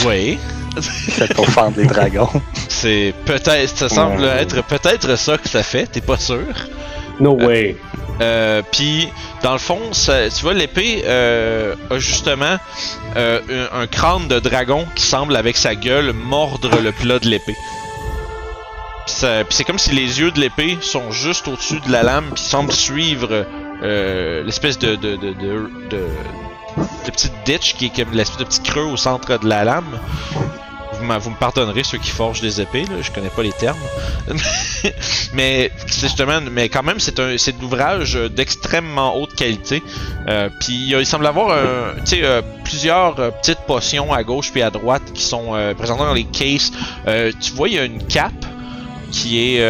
Oui. Fait pour fendre des dragons. C'est peut-être. Ça semble Ouais. être peut-être ça que ça fait, t'es pas sûr? No way. Euh, Puis, dans le fond, ça- tu vois, l'épée euh, a justement euh, un, un crâne de dragon qui semble, avec sa gueule, mordre le plat de l'épée. Puis ça- puis c'est comme si les yeux de l'épée sont juste au-dessus de la lame, puis semblent suivre euh, l'espèce de de, de, de, petite ditch qui est comme l'espèce de petit creux au centre de la lame. Vous, me pardonnerez ceux qui forgent des épées, là, je connais pas les termes. mais c'est justement, mais quand même, c'est un, c'est d'extrêmement haute qualité. Euh, puis il semble avoir euh, plusieurs petites potions à gauche puis à droite qui sont présentées dans les cases. Tu vois, il y a une cape qui est,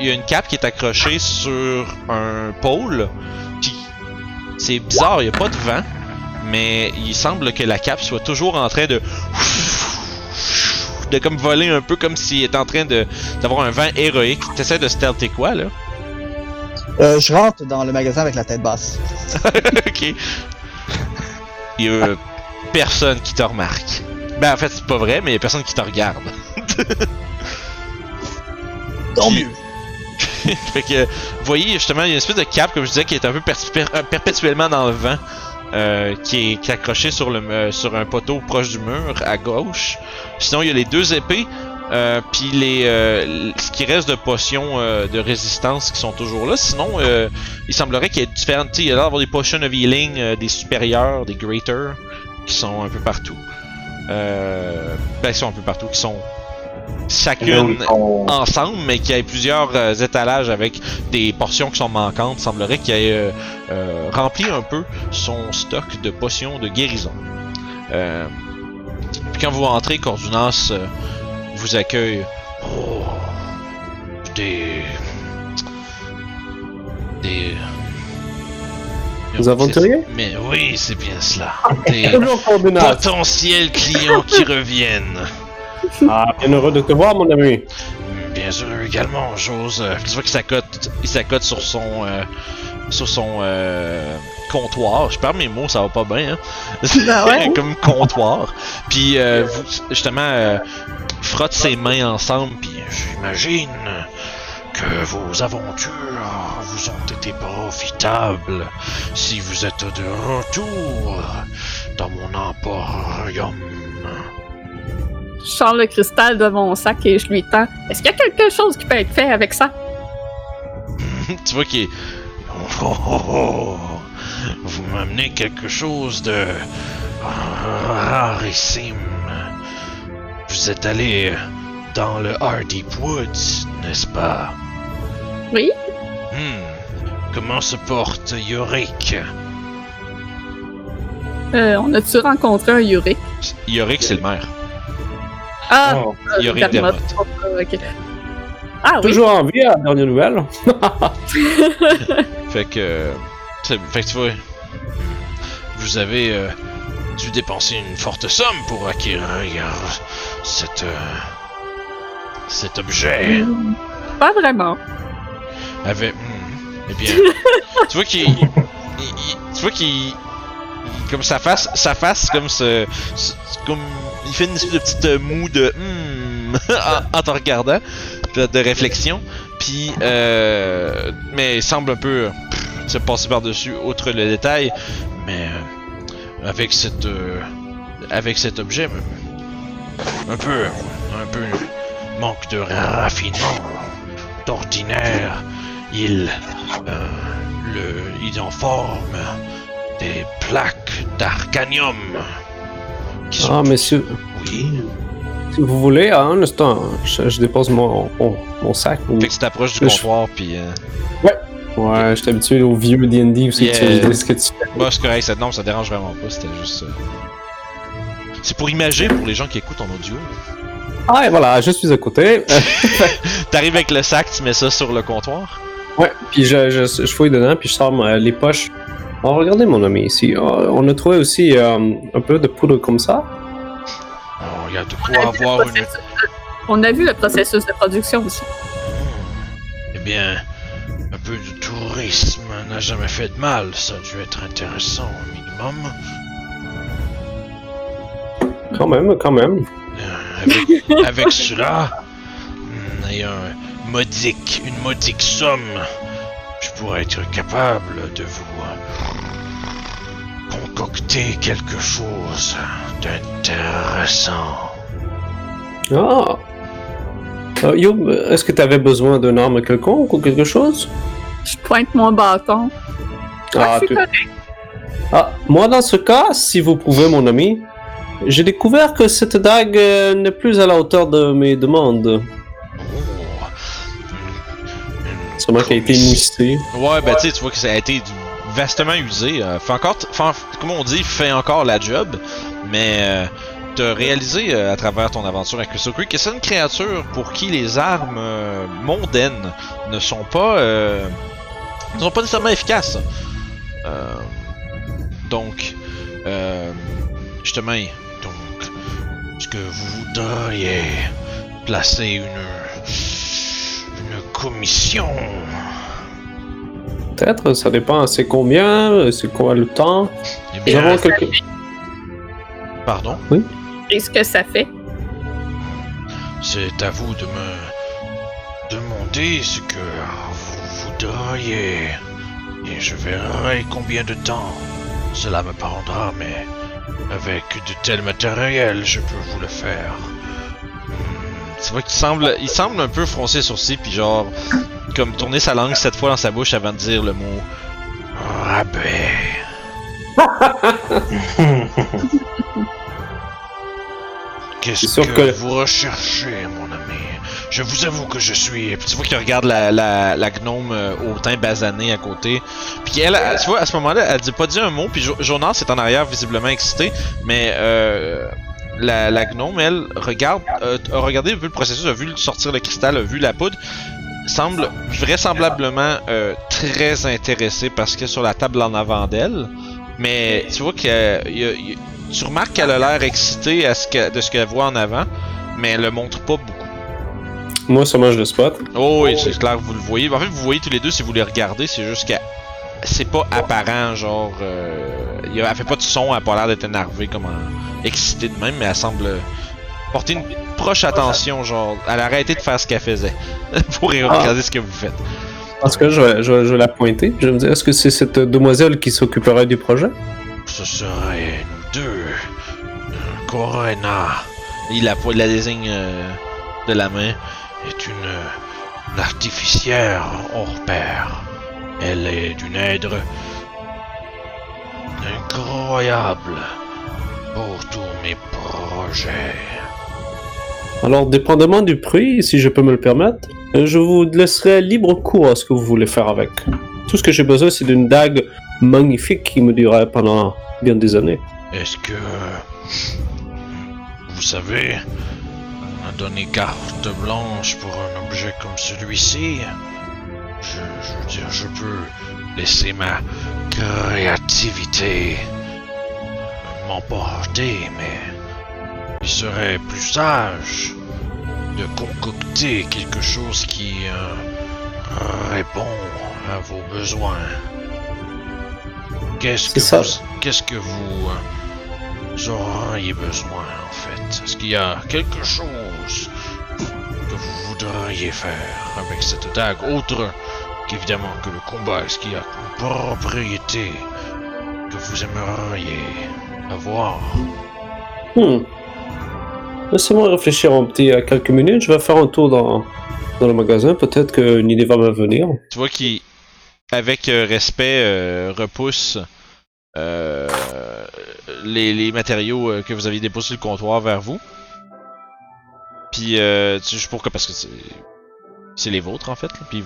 il y a une cape qui est accrochée sur un pôle. Puis c'est bizarre, il y a pas de vent, mais il semble que la cape soit toujours en train de de comme voler un peu comme s'il était en train de d'avoir un vent héroïque. T'essaies de stealther quoi là? Euh, je rentre dans le magasin avec la tête basse. ok. Il y a personne qui te remarque. Ben en fait c'est pas vrai, mais il y a personne qui te regarde. Tant Qui- mieux. fait que, vous voyez, justement, il y a une espèce de cape, comme je disais, qui est un peu euh, perpétuellement dans le vent, euh, qui, est, accroché sur, le, euh, sur un poteau proche du mur, à gauche. Sinon, il y a les deux épées, puis les, ce qui reste de potions de résistance qui sont toujours là. Sinon, il semblerait qu'il y ait différentes... Il y a d'avoir des potions of healing, des supérieurs, des greater, qui sont un peu partout. Ben, qui sont un peu partout, qui sont chacune ensemble, mais qu'il y ait plusieurs euh, étalages avec des portions qui sont manquantes. semblerait qu'il ait euh, euh, rempli un peu son stock de potions de guérison. Euh, puis quand vous entrez, Cordunas euh, vous accueille des. des. Des aventuriers Mais oui, c'est bien cela. Des potentiels clients qui reviennent. Ah, bien heureux de te voir, mon ami. Bien sûr, également, j'ose. euh, tu vois qu'il s'accote, il s'accote sur son, euh, sur son euh, comptoir. Je perds mes mots, ça va pas bien. Hein? Ouais? Comme comptoir. Puis euh, vous, justement, euh, frotte ses mains ensemble. Puis j'imagine que vos aventures vous ont été profitables si vous êtes de retour dans mon emporium. Je sors le cristal de mon sac et je lui tends. Est-ce qu'il y a quelque chose qui peut être fait avec ça? tu vois qu'il est. Oh, oh, oh, oh. Vous m'amenez quelque chose de rarissime. Vous êtes allé dans le Hardy Woods, n'est-ce pas? Oui? Hmm. Comment se porte Yorick? Euh, on a-tu rencontré un Yurick? Yorick, c'est le maire. Ah! Oh, euh, Dermot. Ah oui, Toujours en vie, à la dernière nouvelle. Fait que. c'est- Fait que tu vois. Vous avez euh, dû dépenser une forte somme pour acquérir cette. euh, cet objet. pas vraiment. Avait. hmm, Eh bien. tu vois qu'il. il- il- tu vois qu'il. Comme sa face. Sa face, comme ce. comme. Il fait une espèce de petite euh, moue de. hmm, en, te regardant. De, réflexion. Puis. Euh, mais il semble un peu. se passer par-dessus, outre le détail. Mais. euh, avec cette. euh, avec cet objet. Un peu. Un peu. Manque de raffinement. D'ordinaire. Il. euh, le, il en forme des plaques d'arcanium. Ah, messieurs, Oui. si vous voulez, à un instant, je, je dépose mon, mon, mon sac. ou- Fait que tu t'approches du Je- comptoir, puis. Euh, Ouais, je suis habitué au vieux D&D aussi, que tu Yeah. me dis ce que tu fais. bah, c'est correct, ça, non, ça dérange vraiment pas, c'était juste. euh, C'est pour imager pour les gens qui écoutent en audio. Ah, et voilà, je suis à côté. T'arrives avec le sac, tu mets ça sur le comptoir. ouais, puis je, je, je fouille dedans, puis je sors les poches. Alors, regardez, mon ami, ici. euh, on a trouvé aussi euh, un peu de poudre comme ça. Oh, il y a de On a vu le avoir une. processus de- On a vu le processus de production aussi. Eh bien, un peu de tourisme n'a jamais fait de mal. Ça a dû être intéressant au minimum. Quand même, quand même. Euh, Avec, avec cela, hmm, et un modique, une modique somme, je pourrais être capable de vous concocter quelque chose d'intéressant. Ah. Euh, Youb, est-ce que tu avais besoin d'une arme quelconque ou quelque chose? Je pointe mon bâton. Ah, c'est tu-. Ah, moi dans ce cas, si vous pouvez, mon ami, j'ai découvert que cette dague euh, n'est plus à la hauteur de mes demandes. Oh, C'est moi qui a été moussé. Ouais, ben tu sais, tu vois que ça a été du- vastement usé. euh, fait encore, fait comme on dit, fait encore la job. Mais euh, t'as réalisé euh, à travers ton aventure avec Crystal Creek que c'est une créature pour qui les armes euh, mondaines ne sont pas, euh, ne sont pas nécessairement efficaces. Donc, justement, donc, est-ce que vous voudriez placer une une commission Peut-être, ça dépend, c'est combien, c'est quoi le temps. Eh Nous bien, avons quelque... pardon? Qu'est-ce que ça fait? C'est à vous de me demander ce que vous voudriez. Et je verrai combien de temps cela me prendra, mais avec de tels matériels, je peux vous le faire. Hmm, Tu vois qu'il semble, il semble un peu froncer les sourcils, puis genre, comme tourner sa langue cette fois dans sa bouche avant de dire le mot rabais. Qu'est-ce que, que- vous recherchez, mon ami? Je vous avoue que je suis. Puis tu vois qu'il regarde la, la, la gnome euh, au teint basané à côté. Puis elle, elle- tu vois, à ce moment-là, elle dit pas dit un mot. Puis Jo- Jonas est en arrière, visiblement excité. Mais euh, la, la gnome, elle, regarde, euh, a regardé peu le processus, a vu sortir le cristal, a vu la poudre. Semble vraisemblablement euh, très intéressée par ce qu'il y a sur la table en avant d'elle. Mais tu vois que tu remarques qu'elle a l'air excitée à ce que, de ce qu'elle voit en avant, mais elle le montre pas beaucoup. Moi, seulement, je le spot. Oh oui, c'est clair, vous le voyez. En fait, vous voyez tous les deux si vous les regardez, c'est juste que c'est pas apparent, genre. Euh, elle fait pas de son, elle a pas l'air d'être énervée, comme en- excitée de même, mais elle semble porter une proche attention, genre. Elle a arrêté de faire ce qu'elle faisait pour regarder ce que vous faites. Parce que je vais, je, vais- je vais la pointer. Je vais me dire, est-ce que c'est cette demoiselle qui s'occuperait du projet? Ce serait nous deux. Corena. Il la, la désigne euh, de la main. Est une, une artificière hors pair. Elle est d'une aide incroyable pour tous mes projets. Alors, dépendamment du prix, si je peux me le permettre, euh, je vous laisserai libre cours à ce que vous voulez faire avec. Tout ce que j'ai besoin, c'est d'une dague magnifique qui me durera pendant bien des années. Est-ce que vous savez, on donné carte blanche pour un objet comme celui-ci je, je veux dire, je peux laisser ma créativité m'emporter, mais il serait plus sage de concocter quelque chose qui euh, répond à vos besoins. Qu'est-ce que ça. vous, qu'est-ce que vous euh, auriez besoin en fait? Est-ce qu'il y a quelque chose que vous voudriez faire avec cette dague autre qu'évidemment que le combat? Est-ce qu'il y a une propriété que vous aimeriez avoir? Hmm. Laissez-moi réfléchir un petit à quelques minutes. Je vais faire un tour dans, dans le magasin. Peut-être qu'une idée va me venir. Tu vois qu'il, avec euh, respect, euh, repousse euh, les, les matériaux que vous aviez déposés sur le comptoir vers vous. Puis, euh, tu juste pour que, parce que c'est, c'est les vôtres en fait. Puis,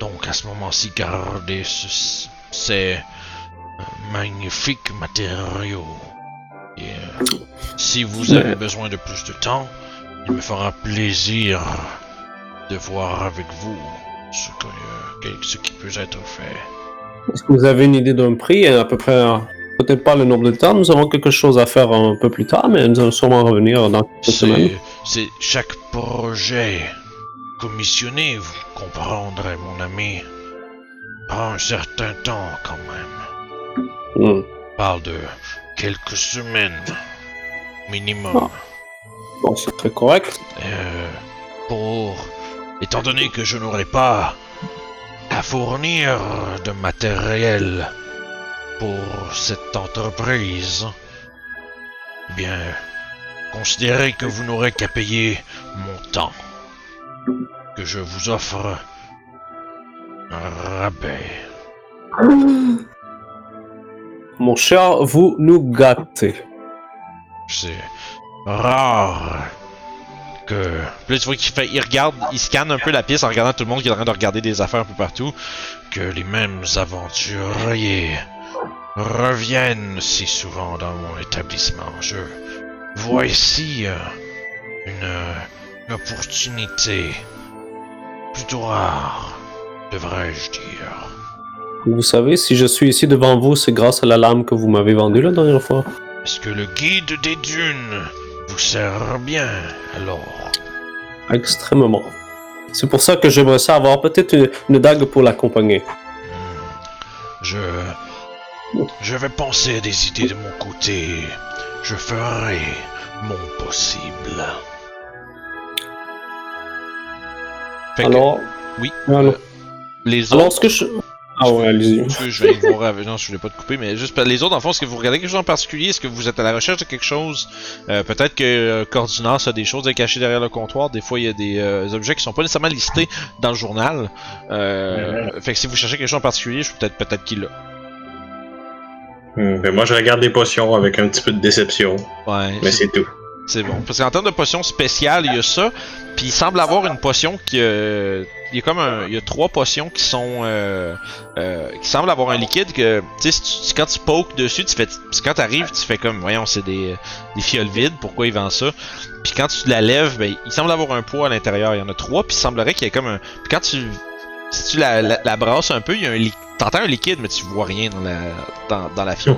donc à ce moment-ci, gardez ce- ces magnifiques matériaux. Et euh, si vous avez besoin de plus de temps, il me fera plaisir de voir avec vous ce, que, euh, ce qui peut être fait. Est-ce que vous avez une idée d'un prix à peu près euh, Peut-être pas le nombre de temps. Nous avons quelque chose à faire un peu plus tard, mais nous allons sûrement revenir dans quelques semaines. C'est, chaque projet commissionné, vous comprendrez, mon ami, prend un certain temps quand même. Hmm. On parle de quelques semaines minimum. Ah. Bon, c'est très correct. Euh, pour, étant donné que je n'aurai pas à fournir de matériel pour cette entreprise, eh bien, considérez que vous n'aurez qu'à payer mon temps, que je vous offre un rabais. Mon cher, vous nous gâtez. C'est rare que. Puis là, tu qu'il fait. Il regarde, il scanne un peu la pièce en regardant tout le monde qui est en train de regarder des affaires un peu partout. Que les mêmes aventuriers reviennent si souvent dans mon établissement. Je vois ici euh, une, euh, une opportunité plutôt rare, devrais-je dire. Vous savez, si je suis ici devant vous, c'est grâce à la lame que vous m'avez vendue la dernière fois. Est-ce que le guide des dunes vous sert bien alors? Extrêmement. C'est pour ça que j'aimerais ça avoir peut-être une, une dague pour l'accompagner. Hmm. Je. Je vais penser à des idées de mon côté. Je ferai mon possible. Fait que, Alors, oui. alors, les alors autres. ce que je... Ah ouais, allez-y. Je vais avec- Non, je voulais pas te couper, mais juste les autres, en fond, est-ce que vous regardez quelque chose en particulier? Est-ce que vous êtes à la recherche de quelque chose? Euh, Peut-être que euh, Cordinas a des choses à cacher derrière le comptoir. Des fois, il y a des euh, objets qui sont pas nécessairement listés dans le journal. Euh, Fait que si vous cherchez quelque chose en particulier, je peux peut-être peut-être qu'il l'a. Hmm, ben moi, je regarde les potions avec un petit peu de déception, Ouais. mais c'est tout. C'est bon. Parce qu'en termes de potions spéciales, il y a ça. Puis il semble avoir une potion qui. euh, il y a comme un. Il y a trois potions qui sont. Euh, euh, qui semblent avoir un liquide que. Tu sais, quand tu pokes dessus, tu fais. quand t'arrives, tu fais comme. Voyons, c'est des, des fioles vides. Pourquoi ils vendent ça? Puis quand tu la lèves, ben, il semble avoir un poids à l'intérieur. Il y en a trois. Puis il semblerait qu'il y ait comme un. Puis quand tu. Si tu la, la, la brasses un peu, il y a un liquide. T'entends un liquide, mais tu vois rien dans la, dans, dans la fiole.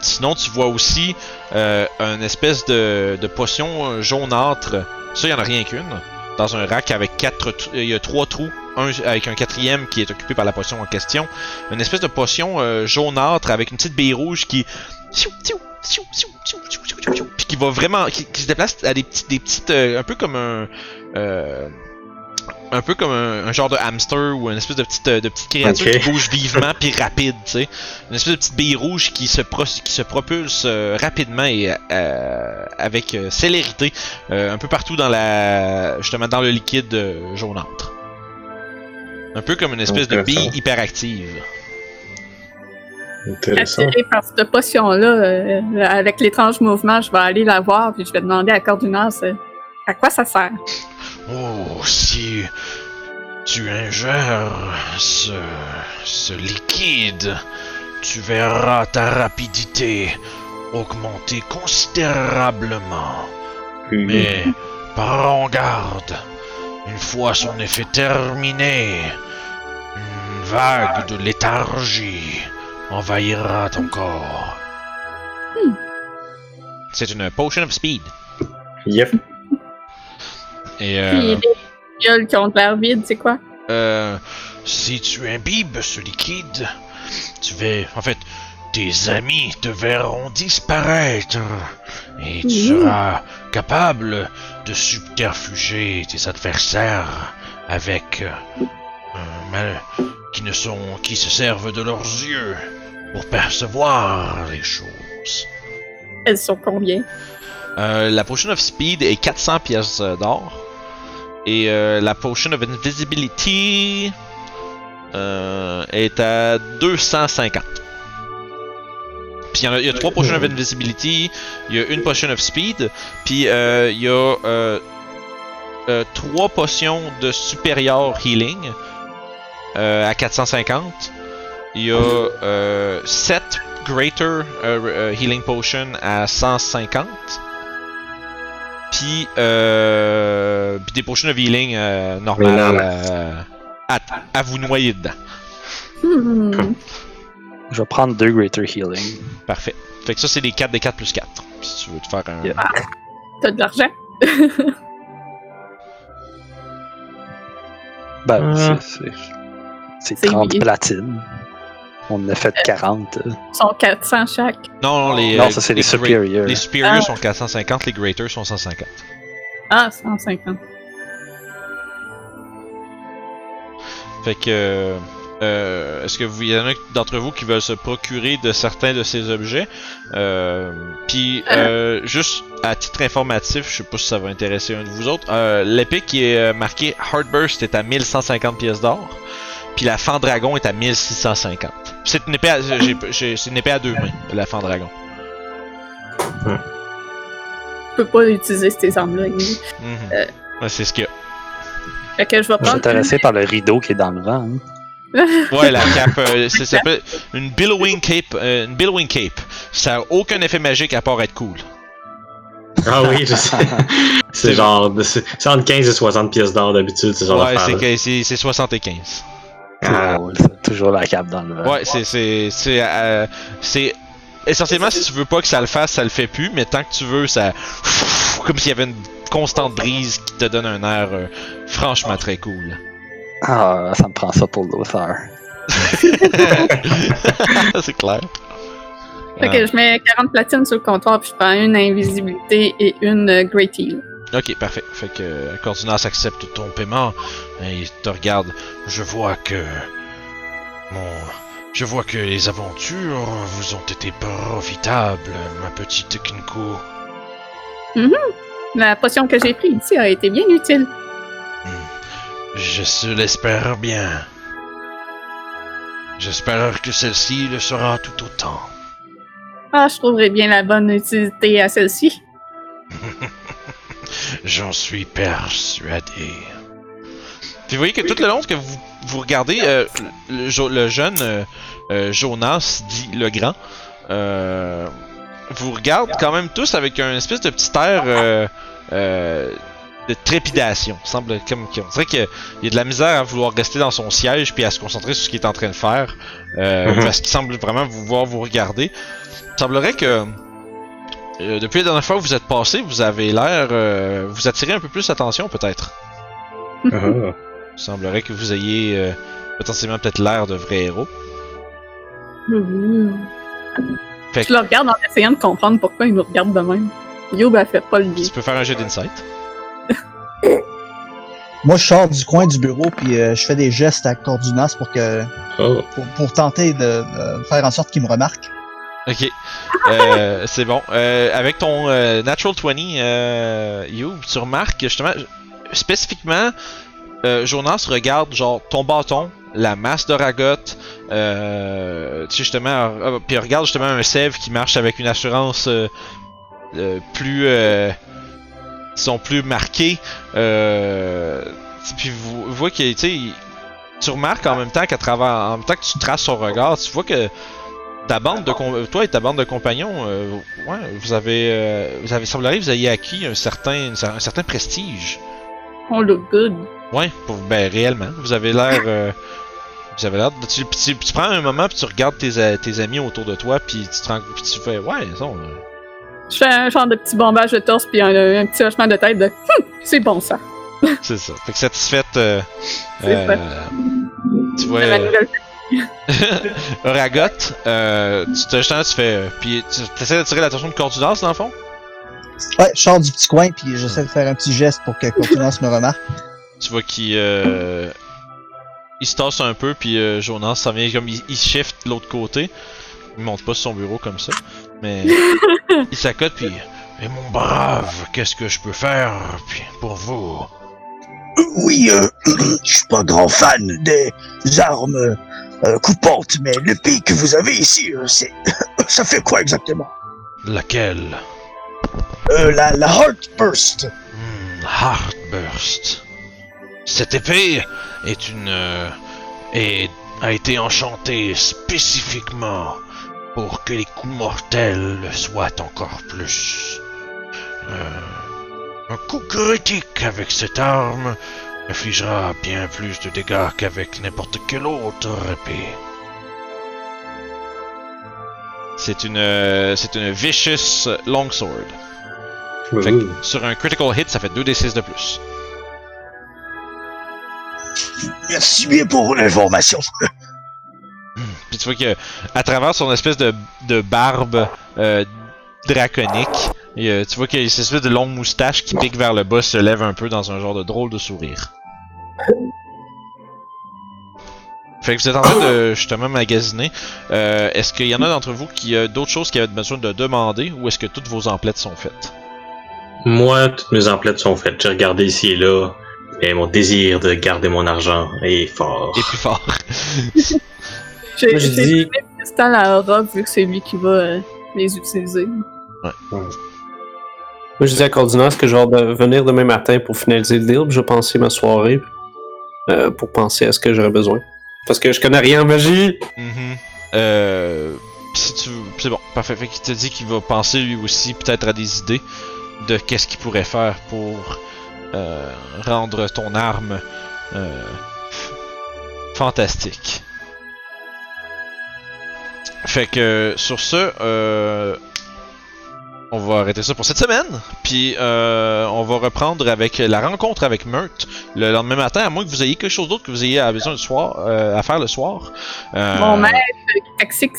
Sinon, tu vois aussi euh, une espèce de, de potion jaunâtre. Ça, il n'y en a rien qu'une. Dans un rack avec quatre, il y a trois trous, un avec un quatrième qui est occupé par la potion en question. Une espèce de potion euh, jaunâtre avec une petite bille rouge qui puis qui va vraiment, qui, qui se déplace à des petites, des petites, euh, un peu comme un, euh, un peu comme un, un genre de hamster ou une espèce de petite, euh, de petite créature qui bouge vivement puis rapide, tu sais une espèce de petite bille rouge qui se, pro- qui se propulse euh, rapidement et euh, avec euh, célérité euh, un peu partout dans la justement dans le liquide euh, jaunâtre. Un peu comme une espèce de bille hyperactive. Intéressant. Attirée par cette potion-là, euh, avec l'étrange mouvement, je vais aller la voir puis je vais demander à Cordunas euh, à quoi ça sert? Oh, si tu ingères ce, ce liquide, tu verras ta rapidité augmenter considérablement. Mhm. Mais prends garde, une fois son effet terminé, une vague de léthargie envahira ton corps. C'est une potion of speed. Yep. Et Puis euh, les gueules qui ont de l'air vide, c'est quoi? euh, si tu imbibes ce liquide, tu vas, en fait, tes amis te verront disparaître et tu Mhm. seras capable de subterfuger tes adversaires avec euh, mal qui ne sont qui se servent de leurs yeux pour percevoir les choses. Elles sont combien? Euh, la potion of speed est 400 pièces euh, d'or et euh, la potion of invisibility euh, est à 250. Puis il y, a- y trois potions of invisibility, il y a une potion of speed, puis euh, il y a euh, euh, trois potions de superior healing euh, à 450. Il y a euh, 7 greater euh, euh, healing potion à 150. Puis, euh, puis des potions of healing euh, normales euh, à, à vous noyer dedans. Hmm. Je vais prendre deux Greater Healing. Parfait. Fait que ça, c'est des 4 des 4 plus 4. Si tu veux te faire un. Yeah. T'as de l'argent? Ben, Ah. c'est- c'est. C'est C'est 30 oui. platines. On en a fait 40. euh. Ils sont 400 chaque. Non, non, les. Non, ça, c'est les supérieurs. Les supérieurs Ah. sont 450, les greaters sont 150. Ah, 150. Fait que. euh, euh, Est-ce que vous, il y en a d'entre vous qui veulent se procurer de certains de ces objets? Euh, Puis, euh, juste à titre informatif, je sais pas si ça va intéresser un de vous autres. Euh, L'épée qui est marquée Heartburst est à 1150 pièces d'or. Puis la Fandragon est à 1650. C'est une épée à, j'ai- j'ai- c'est une épée à deux mains, la Fandragon. Je peux pas utiliser ces armes-là. Mhm. Euh. Ouais, c'est ce qu'il y a. Fait que je vais prendre. intéressé par le rideau qui est dans le vent. hein? Ouais, la cape, euh, ça s'appelle une billowing cape. euh, une billowing cape. Ça a aucun effet magique à part être cool. Ah oui, je sais. C'est genre, de- c'est c'est entre 15 et 60 pièces d'or d'habitude, ce genre Ouais, c'est c'est c'est 75. Ah. Toujours, c'est toujours la cape dans le vent. Ouais, c'est c'est c'est euh, c'est essentiellement si tu veux pas que ça le fasse, ça le fait plus, mais tant que tu veux, ça comme s'il y avait une constante brise qui te donne un air euh, franchement très cool. Ah, ça me prend ça pour Lothar. c'est clair. Fait que je mets 40 platines sur le comptoir, puis je prends une invisibilité et une euh, Great Heal. Ok, parfait. Fait que euh, Cordunas accepte ton paiement et il te regarde. Je vois que mon, je vois que les aventures vous ont été profitables, ma petite Kinko. La potion que j'ai prise ici a été bien utile. Je se l'espère bien. J'espère que celle-ci le sera tout autant. Ah, je trouverai bien la bonne utilité à celle-ci. J'en suis persuadé. Puis vous voyez que tout le long que vous, vous regardez, euh, le, jeune euh, euh, Jonas, dit le grand, euh, vous regarde quand même tous avec un espèce de petit air de trépidation. Semble comme on dirait qu'il y a de la misère à vouloir rester dans son siège puis à se concentrer sur ce qu'il est en train de faire, Mhm. parce qu'il semble vraiment vous voir vous regarder. Il semblerait que euh, depuis la dernière fois où vous êtes passé, vous avez l'air, euh, vous attirez un peu plus l'attention peut-être. Ah. Il semblerait que vous ayez euh, potentiellement peut-être l'air de vrai héros. Fait Je le regarde en essayant de comprendre pourquoi il nous regarde de même. Youb, elle fait pas le lien. Tu peux faire un jeu d'insight. Moi, je sors du coin du bureau puis euh, je fais des gestes à Cordunas pour que Oh. pour, pour tenter de, de faire en sorte qu'il me remarque. Ok. Euh, c'est bon. Euh, avec ton euh, Natural 20, euh, You, tu remarques que justement, spécifiquement, Jonas regarde genre ton bâton, la masse de Ragot, tu sais justement, puis regarde justement un Sève qui marche avec une assurance plus, disons plus marquée. Euh, puis vous, vous que tu remarques en même temps qu'à travers, en même temps que tu traces son regard, tu vois que ta bande de com- toi et ta bande de compagnons, euh, ouais, vous avez, euh, vous avez semblerait que vous ayez acquis un certain, un certain prestige. On look good. Ouais, pour, ben réellement, vous avez l'air, euh, vous avez l'air. Tu, tu, tu prends un moment puis tu regardes tes, a- tes amis autour de toi puis tu te rends, puis tu fais, ouais, ils sont, euh, Je fais un genre de petit bombage de torse puis un, un petit hochement de tête de Hum, c'est bon ça. c'est ça. Fait que satisfaite, euh, C'est euh, tu vois. Ragot, euh, tu te justement, tu fais, euh, puis tu essaies d'attirer l'attention de Cordunas dans le fond? Ouais, je sors du petit coin puis j'essaie de faire un petit geste pour que Cordunas me remarque. Tu vois qu'il euh, il se tasse un peu, puis euh, Jonas, ça vient comme il, il shift de l'autre côté. Il monte pas sur son bureau comme ça, mais il s'accote puis. Mais mon brave, qu'est-ce que je peux faire puis pour vous Oui, euh, je suis pas grand fan des armes euh, coupantes, mais l'épée que vous avez ici, euh, c'est, ça fait quoi exactement? Laquelle? Euh, la, la Heartburst. Hmm, Heartburst. Cette épée est une euh, et a été enchantée spécifiquement pour que les coups mortels le soient encore plus. Un coup critique avec cette arme infligera bien plus de dégâts qu'avec n'importe quelle autre épée. C'est une euh, c'est une vicious longsword. Fait que sur un critical hit, ça fait 2d6 de plus. Merci bien pour l'information. Puis tu vois que à travers son espèce de, de barbe euh, draconique, et, euh, tu vois qu'il y a cette espèce de longue moustache qui pique vers le bas se lève un peu dans un genre de drôle de sourire. Fait que vous êtes en train de justement magasiner. Euh, est-ce qu'il y en a d'entre vous qui a d'autres choses qui avaient besoin de demander ou est-ce que toutes vos emplettes sont faites? Moi, toutes mes emplettes sont faites. J'ai regardé ici et là. Et mon désir de garder mon argent est fort. Et plus fort. J'ai j'ai j'ai dit- cristal à Aura vu que c'est lui qui va euh, les utiliser. Moi, je dis à Cordinas que genre de venir demain matin pour finaliser le deal, puis je vais penser ma soirée euh, pour penser à ce que j'aurais besoin. Parce que je connais rien en magie. Mhm. Euh, si tu c'est bon, parfait. Fait qu'il te dit qu'il va penser lui aussi peut-être à des idées de qu'est-ce qu'il pourrait faire pour euh, rendre ton arme euh, fantastique. Fait que sur ce, on va arrêter ça pour cette semaine. Puis euh, on va reprendre avec la rencontre avec Meurt le lendemain matin, à moins que vous ayez quelque chose d'autre que vous ayez à besoin le soir, euh, à faire le soir. Euh, Mon maître, Taxix.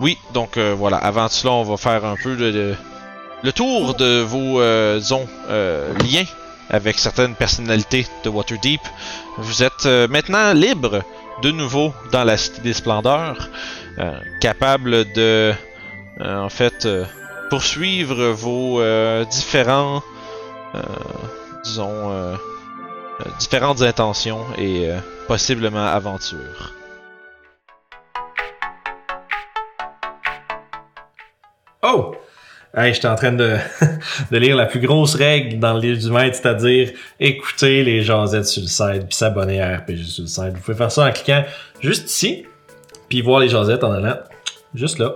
oui, donc voilà, avant cela, on va faire un peu de, de- le tour de vos, disons, liens avec certaines personnalités de Waterdeep. Vous êtes maintenant libre de nouveau dans la Cité des Splendeurs, capable de, en fait, poursuivre vos euh, différents, euh, disons, euh, différentes intentions et possiblement aventures. Oh! Hey, j'étais en train de, de lire la plus grosse règle dans le livre du maître, c'est-à-dire écouter les jasettes sur le site, puis s'abonner à RPG sur le site. Vous pouvez faire ça en cliquant juste ici, puis voir les jasettes en allant juste là.